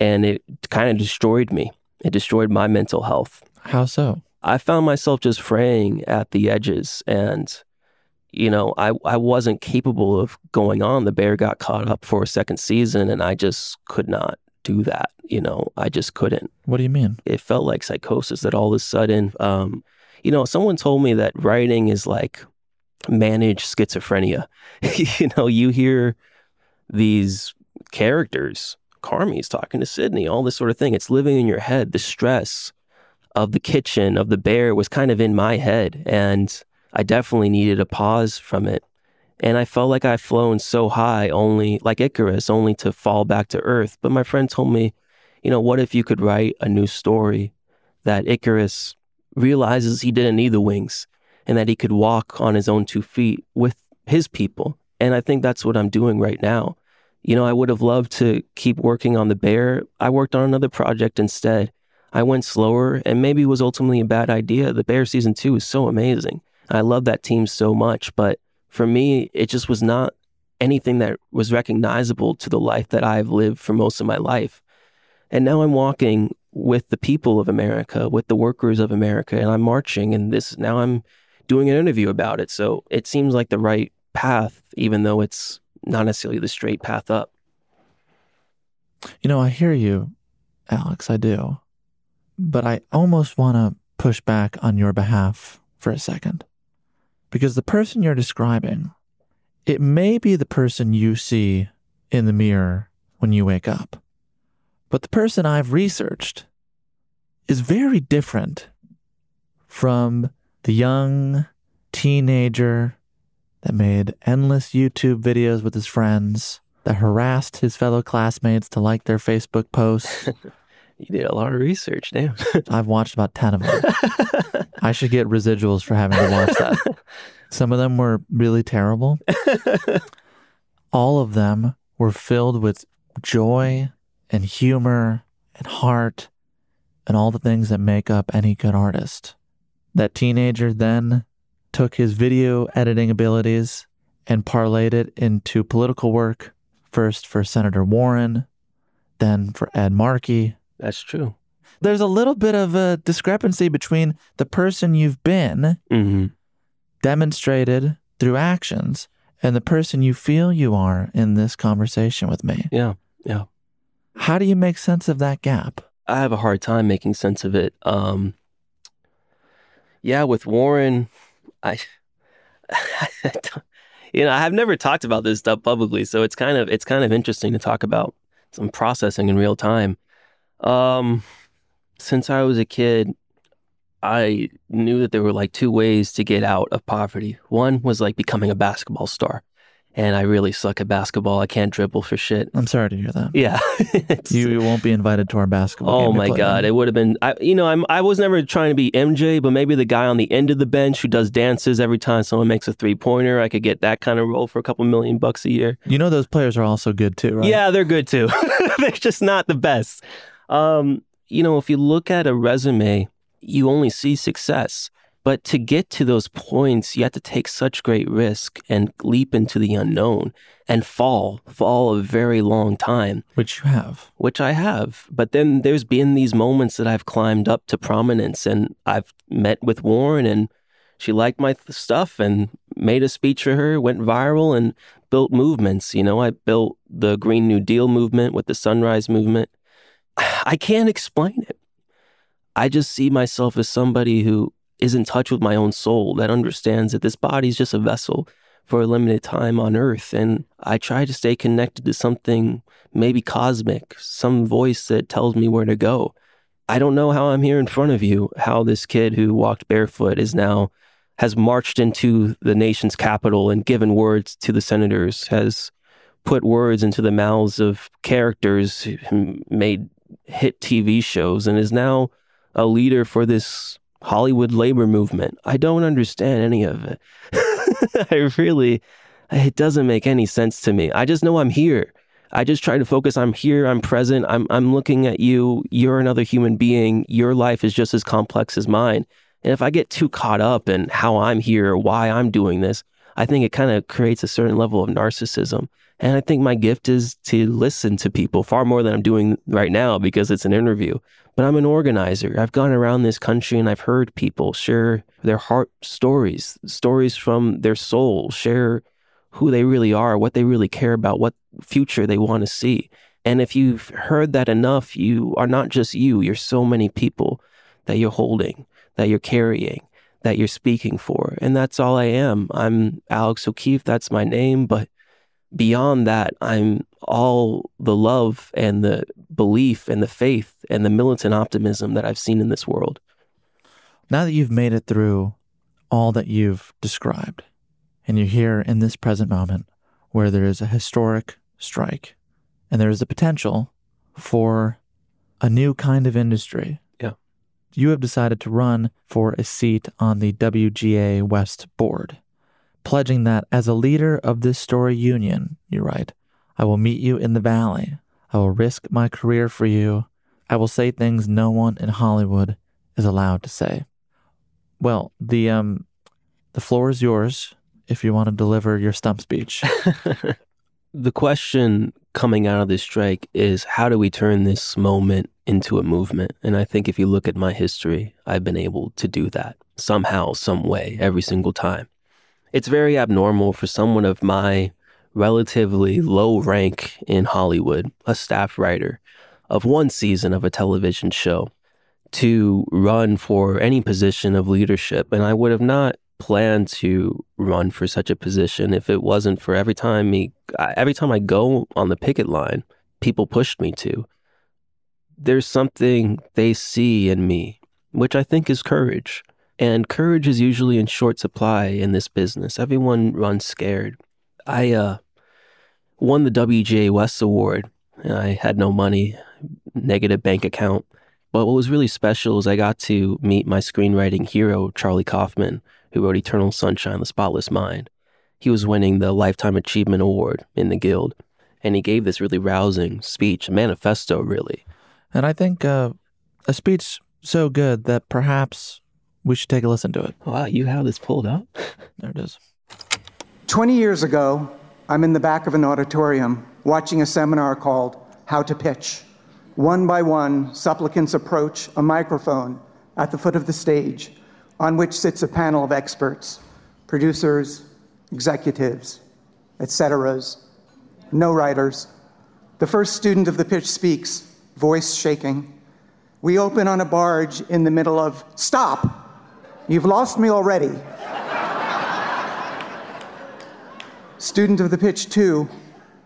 and it kind of destroyed me. It destroyed my mental health. How so? I found myself just fraying at the edges and you know, I, I wasn't capable of going on. The bear got caught up for a second season and I just could not do that. You know, I just couldn't. What do you mean? It felt like psychosis that all of a sudden, um, you know, someone told me that writing is like managed schizophrenia. you know, you hear these characters, Carmy's talking to Sydney, all this sort of thing. It's living in your head. The stress of the kitchen, of the bear was kind of in my head. And I definitely needed a pause from it. And I felt like I'd flown so high, only like Icarus, only to fall back to earth. But my friend told me, you know, what if you could write a new story that Icarus realizes he didn't need the wings and that he could walk on his own two feet with his people? And I think that's what I'm doing right now. You know, I would have loved to keep working on the bear. I worked on another project instead. I went slower and maybe it was ultimately a bad idea. The bear season two is so amazing. I love that team so much, but for me, it just was not anything that was recognizable to the life that I've lived for most of my life. And now I'm walking with the people of America, with the workers of America, and I'm marching. And this now I'm doing an interview about it. So it seems like the right path, even though it's not necessarily the straight path up. You know, I hear you, Alex, I do. But I almost want to push back on your behalf for a second. Because the person you're describing, it may be the person you see in the mirror when you wake up. But the person I've researched is very different from the young teenager that made endless YouTube videos with his friends, that harassed his fellow classmates to like their Facebook posts. you did a lot of research, damn. I've watched about 10 of them. I should get residuals for having to watch that. Some of them were really terrible. All of them were filled with joy and humor and heart and all the things that make up any good artist. That teenager then took his video editing abilities and parlayed it into political work, first for Senator Warren, then for Ed Markey. That's true. There's a little bit of a discrepancy between the person you've been, mm-hmm. demonstrated through actions, and the person you feel you are in this conversation with me. Yeah, yeah. How do you make sense of that gap? I have a hard time making sense of it. Um, yeah, with Warren, I, you know, I've never talked about this stuff publicly, so it's kind of it's kind of interesting to talk about some processing in real time. Um, since I was a kid, I knew that there were like two ways to get out of poverty. One was like becoming a basketball star and I really suck at basketball. I can't dribble for shit. I'm sorry to hear that. Yeah, you won't be invited to our basketball. Oh my god, it would have been. I, you know, I'm. I was never trying to be MJ, but maybe the guy on the end of the bench who does dances every time someone makes a three pointer. I could get that kind of role for a couple million bucks a year. You know, those players are also good too, right? Yeah, they're good too. they're just not the best. Um, you know, if you look at a resume, you only see success. But to get to those points, you have to take such great risk and leap into the unknown and fall, fall a very long time. Which you have. Which I have. But then there's been these moments that I've climbed up to prominence and I've met with Warren and she liked my th- stuff and made a speech for her, went viral and built movements. You know, I built the Green New Deal movement with the Sunrise movement. I can't explain it. I just see myself as somebody who is in touch with my own soul, that understands that this body is just a vessel for a limited time on earth. And I try to stay connected to something maybe cosmic, some voice that tells me where to go. I don't know how I'm here in front of you, how this kid who walked barefoot is now has marched into the nation's capital and given words to the senators, has put words into the mouths of characters made hit TV shows, and is now a leader for this Hollywood labor movement. I don't understand any of it. I really, it doesn't make any sense to me. I just know I'm here. I just try to focus. I'm here. I'm present. I'm I'm looking at you. You're another human being. Your life is just as complex as mine. And if I get too caught up in how I'm here, why I'm doing this, I think it kind of creates a certain level of narcissism. And I think my gift is to listen to people far more than I'm doing right now because it's an interview. But I'm an organizer. I've gone around this country and I've heard people share their heart stories, stories from their soul, share who they really are, what they really care about, what future they want to see. And if you've heard that enough, you are not just you, you're so many people that you're holding, that you're carrying, that you're speaking for. And that's all I am. I'm Alex O'Keefe, that's my name. But beyond that, I'm all the love and the belief and the faith and the militant optimism that I've seen in this world. Now that you've made it through all that you've described, and you're here in this present moment where there is a historic strike and there is a potential for a new kind of industry. You have decided to run for a seat on the WGA West board, pledging that as a leader of this story union, you write, I will meet you in the valley. I will risk my career for you. I will say things no one in Hollywood is allowed to say. Well, the um the floor is yours if you want to deliver your stump speech. the question coming out of this strike is how do we turn this moment into a movement? And I think if you look at my history, I've been able to do that somehow, some way, every single time. It's very abnormal for someone of my relatively low rank in Hollywood, a staff writer of one season of a television show, to run for any position of leadership. And I would have not plan to run for such a position if it wasn't for every time me every time I go on the picket line, people pushed me to. There's something they see in me, which I think is courage. And courage is usually in short supply in this business. Everyone runs scared. I uh, won the WGA West Award. I had no money, negative bank account. But what was really special is I got to meet my screenwriting hero, Charlie Kaufman, who wrote Eternal Sunshine, The Spotless Mind. He was winning the Lifetime Achievement Award in the Guild, and he gave this really rousing speech, a manifesto, really. And I think uh, a speech so good that perhaps we should take a listen to it. Wow, you have this pulled up? there it is. 20 years ago, I'm in the back of an auditorium watching a seminar called How to Pitch. One by one, supplicants approach a microphone at the foot of the stage on which sits a panel of experts, producers, executives, etc. No writers. The first student of the pitch speaks, voice shaking. We open on a barge in the middle of, Stop! You've lost me already. Student of the pitch two,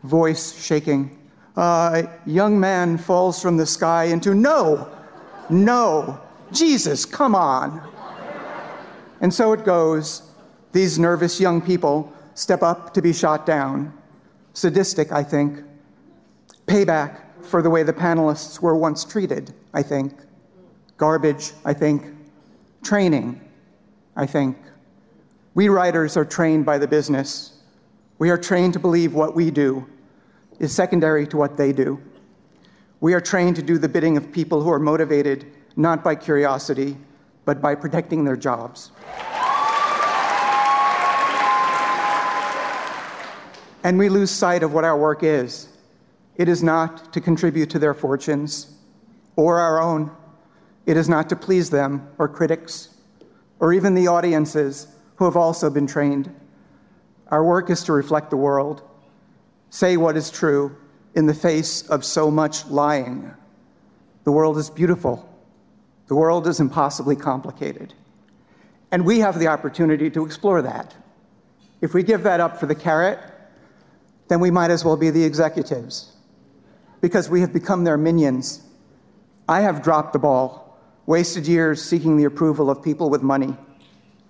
voice shaking. A young man falls from the sky into, No! No! Jesus, come on! And so it goes. These nervous young people step up to be shot down. Sadistic, I think. Payback for the way the panelists were once treated, I think. Garbage, I think. Training, I think. We writers are trained by the business. We are trained to believe what we do is secondary to what they do. We are trained to do the bidding of people who are motivated not by curiosity, but by protecting their jobs. And we lose sight of what our work is. It is not to contribute to their fortunes or our own. It is not to please them or critics or even the audiences who have also been trained. Our work is to reflect the world, say what is true in the face of so much lying. The world is beautiful. The world is impossibly complicated. And we have the opportunity to explore that. If we give that up for the carrot, then we might as well be the executives because we have become their minions. I have dropped the ball, wasted years seeking the approval of people with money.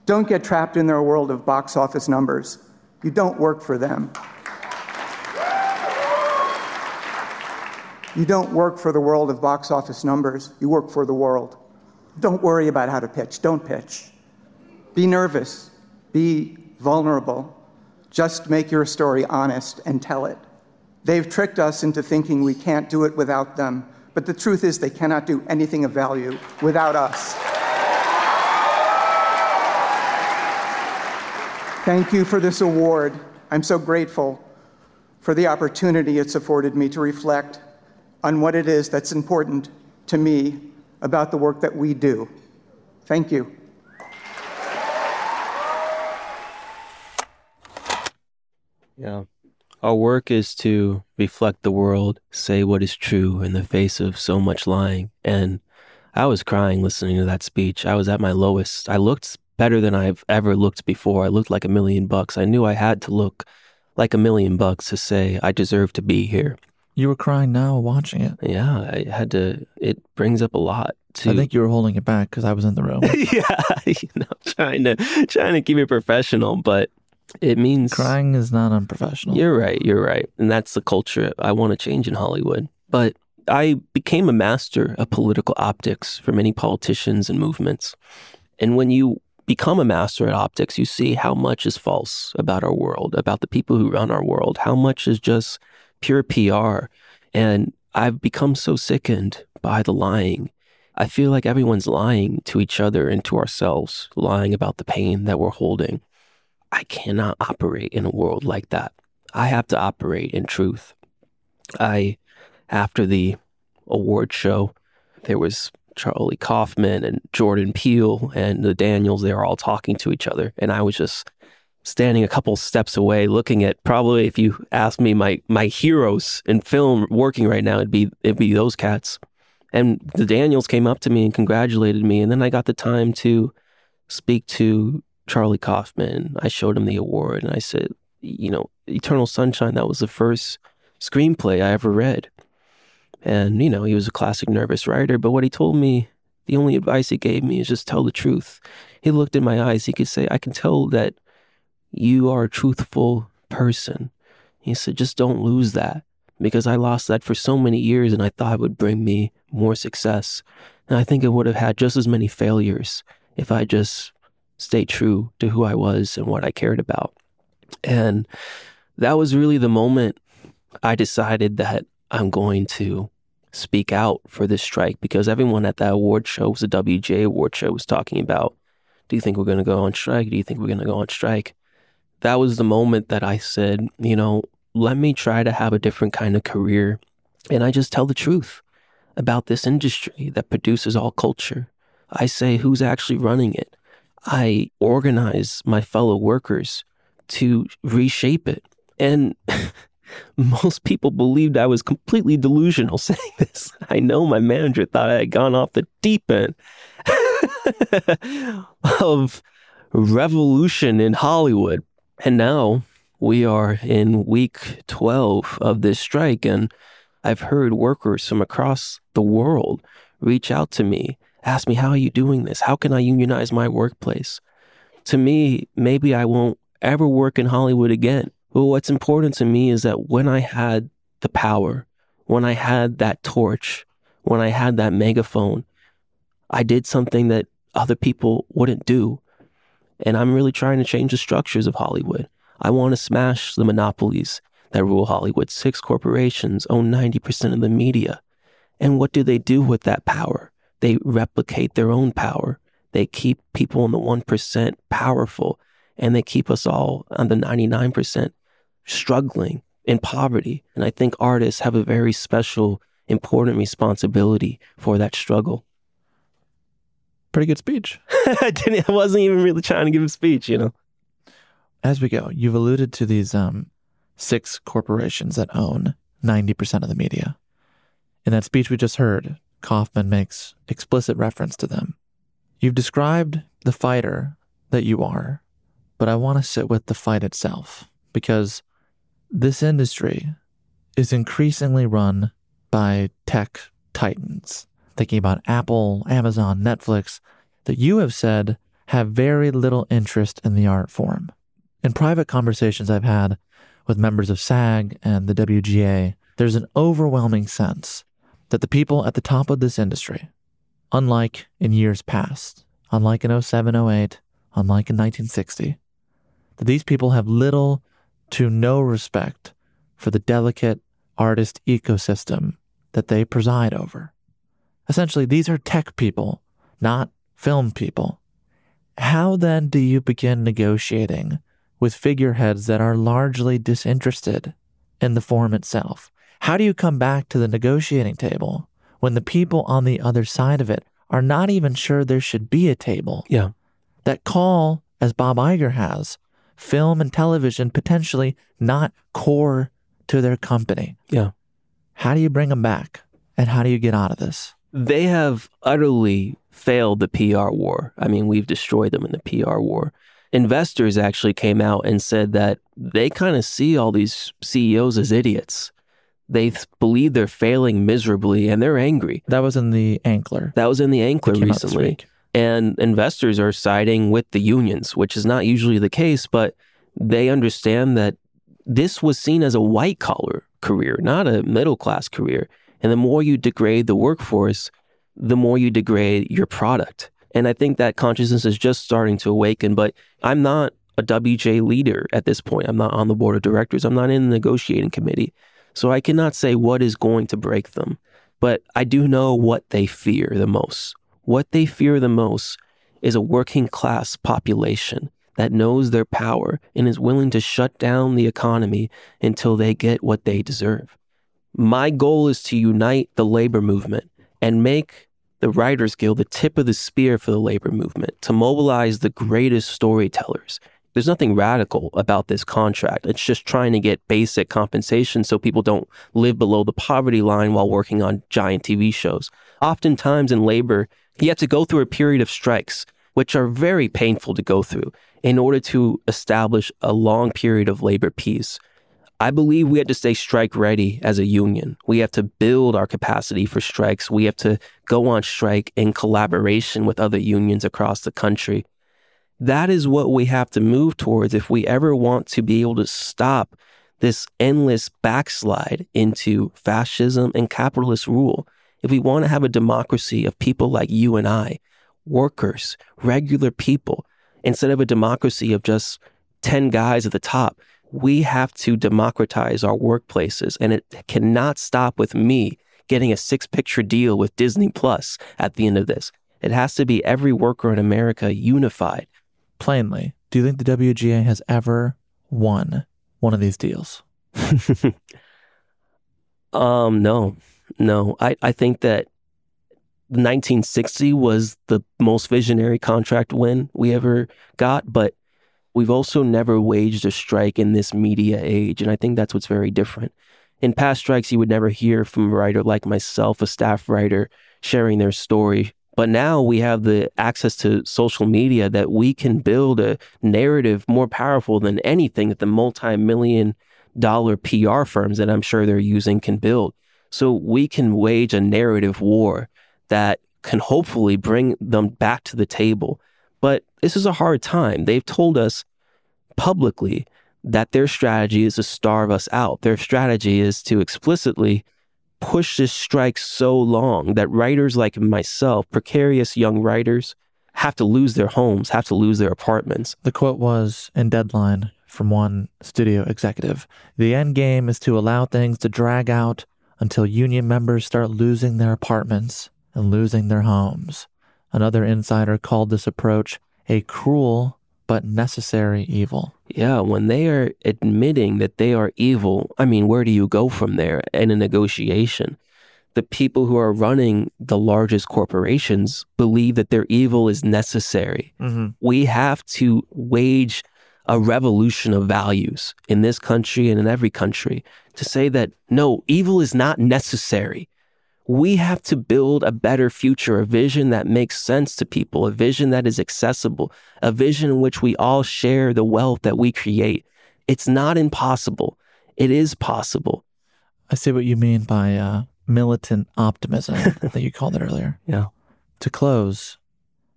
Don't get trapped in their world of box office numbers. You don't work for them. You don't work for the world of box office numbers, you work for the world. Don't worry about how to pitch. Don't pitch. Be nervous. Be vulnerable. Just make your story honest and tell it. They've tricked us into thinking we can't do it without them, but the truth is they cannot do anything of value without us. Thank you for this award. I'm so grateful for the opportunity it's afforded me to reflect on what it is that's important to me about the work that we do. Thank you. Yeah. Our work is to reflect the world, say what is true in the face of so much lying. And I was crying listening to that speech. I was at my lowest. I looked better than I've ever looked before. I looked like a million bucks. I knew I had to look like a million bucks to say I deserve to be here. You were crying now watching it. Yeah, I had to. It brings up a lot. To, I think you were holding it back because I was in the room. yeah, you know, trying to trying to keep it professional, but it means crying is not unprofessional. You're right. You're right, and that's the culture I want to change in Hollywood. But I became a master of political optics for many politicians and movements, and when you become a master at optics, you see how much is false about our world, about the people who run our world, how much is just pure PR. And I've become so sickened by the lying. I feel like everyone's lying to each other and to ourselves, lying about the pain that we're holding. I cannot operate in a world like that. I have to operate in truth. I, after the award show, there was Charlie Kaufman and Jordan Peele and the Daniels, they were all talking to each other. And I was just standing a couple steps away looking at probably if you ask me my my heroes in film working right now, it'd be it'd be those cats. And the Daniels came up to me and congratulated me. And then I got the time to speak to Charlie Kaufman. I showed him the award and I said, you know, Eternal Sunshine, that was the first screenplay I ever read. And, you know, he was a classic nervous writer, but what he told me, the only advice he gave me is just tell the truth. He looked in my eyes. He could say, I can tell that you are a truthful person. He said, just don't lose that because I lost that for so many years and I thought it would bring me more success. And I think it would have had just as many failures if I just stayed true to who I was and what I cared about. And that was really the moment I decided that I'm going to speak out for this strike because everyone at that award show was a WGA award show was talking about do you think we're going to go on strike? Do you think we're going to go on strike? That was the moment that I said, you know, let me try to have a different kind of career. And I just tell the truth about this industry that produces all culture. I say who's actually running it. I organize my fellow workers to reshape it. And most people believed I was completely delusional saying this. I know my manager thought I had gone off the deep end of revolution in Hollywood. And now we are in week 12 of this strike. And I've heard workers from across the world reach out to me, ask me, How are you doing this? How can I unionize my workplace? To me, maybe I won't ever work in Hollywood again but what's important to me is that when I had the power, when I had that torch, when I had that megaphone, I did something that other people wouldn't do. And I'm really trying to change the structures of Hollywood. I want to smash the monopolies that rule Hollywood. Six corporations own 90% of the media. And what do they do with that power? They replicate their own power. They keep people in the 1% powerful and they keep us all on the 99% struggling in poverty. And I think artists have a very special, important responsibility for that struggle. Pretty good speech. I, didn't, I wasn't even really trying to give a speech, you know. As we go, you've alluded to these um, six corporations that own 90% of the media. In that speech we just heard, Kaufman makes explicit reference to them. You've described the fighter that you are, but I want to sit with the fight itself because this industry is increasingly run by tech titans. Thinking about Apple, Amazon, Netflix, that you have said have very little interest in the art form. In private conversations I've had with members of SAG and the WGA, there's an overwhelming sense that the people at the top of this industry, unlike in years past, unlike in 07, 08, unlike in 1960, that these people have little to no respect for the delicate, artist ecosystem that they preside over. Essentially, these are tech people, not film people. How then do you begin negotiating with figureheads that are largely disinterested in the form itself? How do you come back to the negotiating table when the people on the other side of it are not even sure there should be a table? Yeah. That call, as Bob Iger has, film and television potentially not core to their company. Yeah. How do you bring them back? And how do you get out of this? They have utterly failed the PR war. I mean, we've destroyed them in the PR war. Investors actually came out and said that they kind of see all these CEOs as idiots. They th- believe they're failing miserably and they're angry. That was in the Ankler. That was in the Ankler That came out this recently. And investors are siding with the unions, which is not usually the case, but they understand that this was seen as a white collar career, not a middle class career. And the more you degrade the workforce, the more you degrade your product. And I think that consciousness is just starting to awaken. But I'm not a WGA leader at this point. I'm not on the board of directors. I'm not in the negotiating committee. So I cannot say what is going to break them. But I do know what they fear the most. What they fear the most is a working class population that knows their power and is willing to shut down the economy until they get what they deserve. My goal is to unite the labor movement and make the Writers Guild the tip of the spear for the labor movement, to mobilize the greatest storytellers. There's nothing radical about this contract. It's just trying to get basic compensation so people don't live below the poverty line while working on giant TV shows. Oftentimes in labor, you have to go through a period of strikes, which are very painful to go through in order to establish a long period of labor peace. I believe we have to stay strike ready as a union. We have to build our capacity for strikes. We have to go on strike in collaboration with other unions across the country. That is what we have to move towards if we ever want to be able to stop this endless backslide into fascism and capitalist rule. If we want to have a democracy of people like you and I, workers, regular people, instead of a democracy of just 10 guys at the top, we have to democratize our workplaces. And it cannot stop with me getting a six picture deal with Disney Plus at the end of this. It has to be every worker in America unified. Plainly, do you think the WGA has ever won one of these deals? Um, no, no. I, I think that 1960 was the most visionary contract win we ever got, but we've also never waged a strike in this media age. And I think that's what's very different. In past strikes, you would never hear from a writer like myself, a staff writer, sharing their story. But now we have the access to social media that we can build a narrative more powerful than anything that the multi million dollar PR firms that I'm sure they're using can build. So we can wage a narrative war that can hopefully bring them back to the table. But this is a hard time. They've told us publicly that their strategy is to starve us out. Their strategy is to explicitly push this strike so long that writers like myself, precarious young writers, have to lose their homes, have to lose their apartments. The quote was in Deadline from one studio executive The end game is to allow things to drag out until union members start losing their apartments and losing their homes. Another insider called this approach a cruel but necessary evil. Yeah, when they are admitting that they are evil, I mean, where do you go from there in a negotiation? The people who are running the largest corporations believe that their evil is necessary. Mm-hmm. We have to wage a revolution of values in this country and in every country to say that no, evil is not necessary. We have to build a better future, a vision that makes sense to people, a vision that is accessible, a vision in which we all share the wealth that we create. It's not impossible. It is possible. I see what you mean by uh, militant optimism that you called it earlier. Yeah. To close,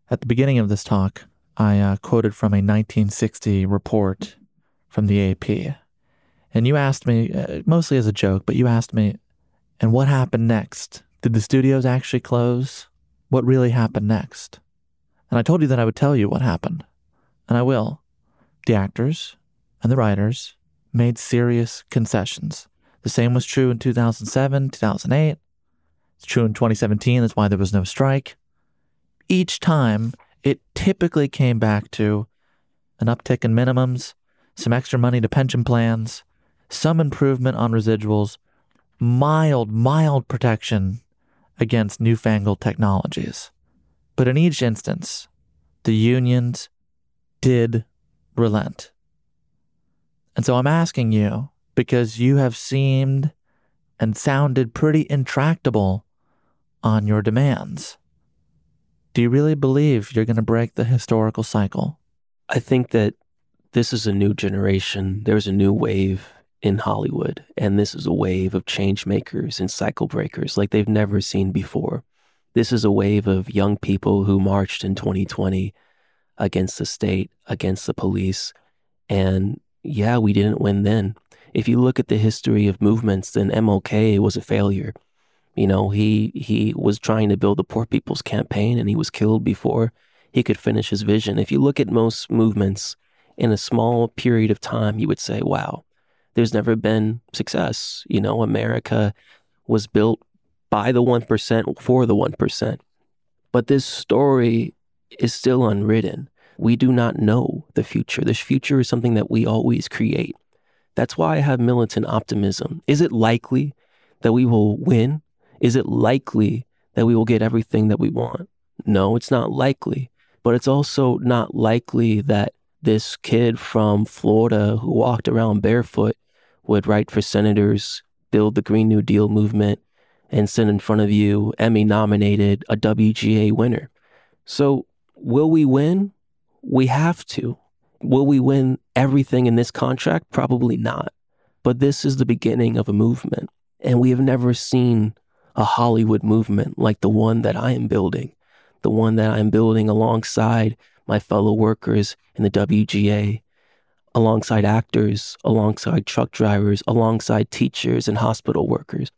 at the beginning of this talk, I uh, quoted from a 1960 report from the AP. And you asked me, uh, mostly as a joke, but you asked me, and what happened next? Did the studios actually close? What really happened next? And I told you that I would tell you what happened. And I will. The actors and the writers made serious concessions. The same was true in 2007, 2008. It's true in 2017. That's why there was no strike. Each time, it typically came back to an uptick in minimums, some extra money to pension plans, some improvement on residuals, mild, mild protection against newfangled technologies. But in each instance, the unions did relent. And so I'm asking you, because you have seemed and sounded pretty intractable on your demands. Do you really believe you're going to break the historical cycle? I think that this is a new generation. There's a new wave in Hollywood, and this is a wave of change makers and cycle breakers like they've never seen before. This is a wave of young people who marched in 2020 against the state, against the police. And yeah, we didn't win then. If you look at the history of movements, then MLK was a failure. You know, he he was trying to build the Poor People's Campaign and he was killed before he could finish his vision. If you look at most movements in a small period of time, you would say, wow, there's never been success. You know, America was built by the 1% for the 1%. But this story is still unwritten. We do not know the future. This future is something that we always create. That's why I have militant optimism. Is it likely that we will win? Is it likely that we will get everything that we want? No, it's not likely. But it's also not likely that this kid from Florida who walked around barefoot would write for senators, build the Green New Deal movement, and send in front of you Emmy nominated a WGA winner. So, will we win? We have to. Will we win everything in this contract? Probably not. But this is the beginning of a movement. And we have never seen a Hollywood movement like the one that I am building, the one that I'm building alongside my fellow workers in the WGA alongside actors, alongside truck drivers, alongside teachers and hospital workers.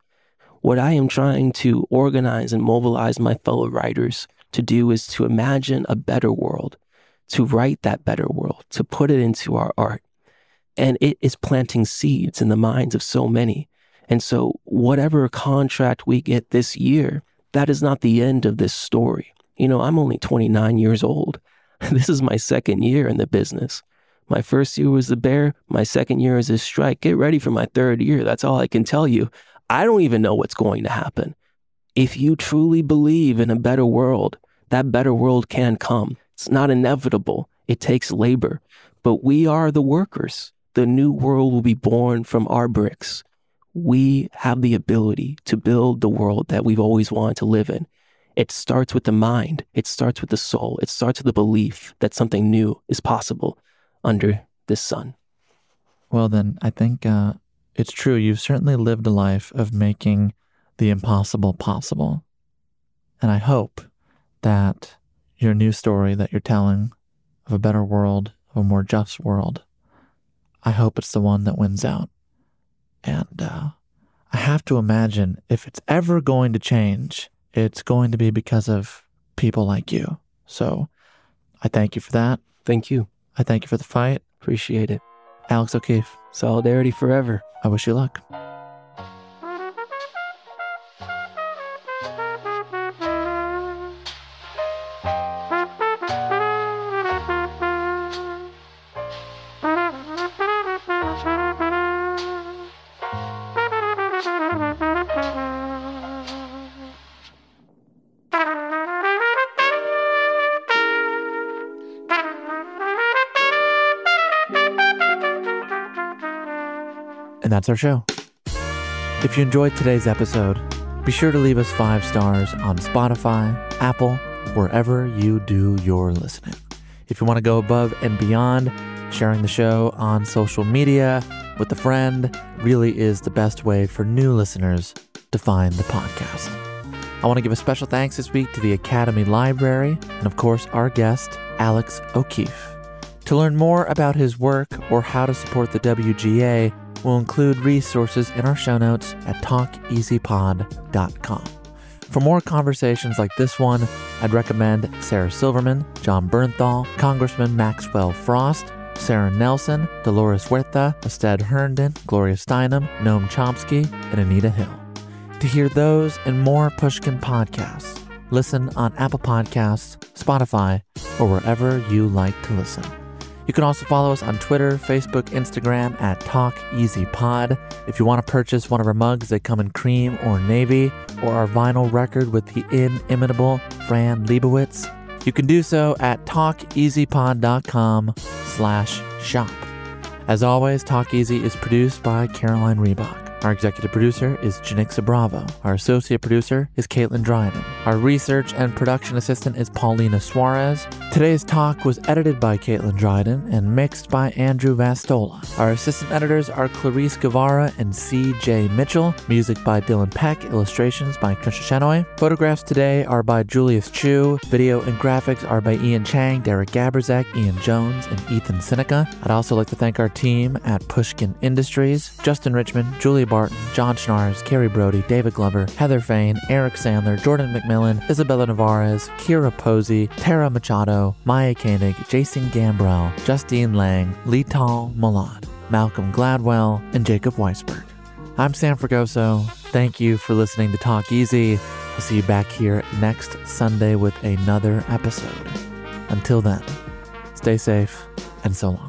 What I am trying to organize and mobilize my fellow writers to do is to imagine a better world, to write that better world, to put it into our art. And it is planting seeds in the minds of so many. And so, whatever contract we get this year, that is not the end of this story. You know, I'm only 29 years old. This is my second year in the business. My first year was the bear. My second year is a strike. Get ready for my third year. That's all I can tell you. I don't even know what's going to happen. If you truly believe in a better world, that better world can come. It's not inevitable. It takes labor. But we are the workers. The new world will be born from our bricks. We have the ability to build the world that we've always wanted to live in. It starts with the mind. It starts with the soul. It starts with the belief that something new is possible under this sun. Well, then, I think uh, it's true. You've certainly lived a life of making the impossible possible. And I hope that your new story that you're telling of a better world, of a more just world, I hope it's the one that wins out. And uh, I have to imagine if it's ever going to change, it's going to be because of people like you. So I thank you for that. Thank you. I thank you for the fight. Appreciate it. Alex O'Keefe. Solidarity forever. I wish you luck. That's our show. If you enjoyed today's episode, be sure to leave us five stars on Spotify, Apple, wherever you do your listening. If you want to go above and beyond, sharing the show on social media with a friend really is the best way for new listeners to find the podcast. I want to give a special thanks this week to the Academy Library and, of course, our guest, Alex O'Keefe. To learn more about his work or how to support the WGA, we'll include resources in our show notes at talkeasypod.com. For more conversations like this one, I'd recommend Sarah Silverman, Jon Bernthal, Congressman Maxwell Frost, Sarah Nelson, Dolores Huerta, Astead Herndon, Gloria Steinem, Noam Chomsky, and Anita Hill. To hear those and more Pushkin podcasts, listen on Apple Podcasts, Spotify, or wherever you like to listen. You can also follow us on Twitter, Facebook, Instagram at TalkEasyPod. If you want to purchase one of our mugs, they come in cream or navy, or our vinyl record with the inimitable Fran Lebowitz, you can do so at talkeasypod.com slash shop. As always, Talk Easy is produced by Caroline Reebok. Our executive producer is Janixa Bravo. Our associate producer is Caitlin Dryden. Our research and production assistant is Paulina Suarez. Today's talk was edited by Caitlin Dryden and mixed by Andrew Vastola. Our assistant editors are Clarice Guevara and C.J. Mitchell. Music by Dylan Peck. Illustrations by Krisha Shenoy. Photographs today are by Julius Chu. Video and graphics are by Ian Chang, Derek Gaberzek, Ian Jones, and Ethan Seneca. I'd also like to thank our team at Pushkin Industries, Justin Richmond, Julie Barton, Jon Schnaars, Carrie Brody, David Glover, Heather Fain, Eric Sandler, Jordan McMillan, Isabella Navarez, Kira Posey, Tara Machado, Maya Koenig, Jason Gambrell, Justine Lang, Lital Molad, Malcolm Gladwell, and Jacob Weisberg. I'm Sam Fragoso. Thank you for listening to Talk Easy. I'll see you back here next Sunday with another episode. Until then, stay safe and so long.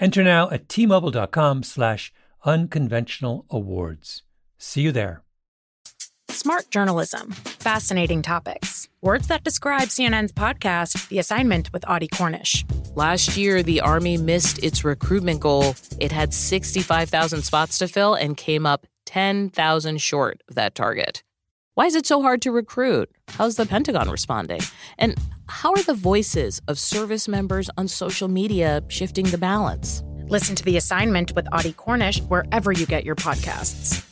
Enter now at tmobile.com slash unconventional awards. See you there. Smart journalism. Fascinating topics. Words that describe CNN's podcast, The Assignment with Audie Cornish. Last year, the Army missed its recruitment goal. It had 65,000 spots to fill and came up 10,000 short of that target. Why is it so hard to recruit? How's the Pentagon responding? And how are the voices of service members on social media shifting the balance? Listen to The Assignment with Audie Cornish wherever you get your podcasts.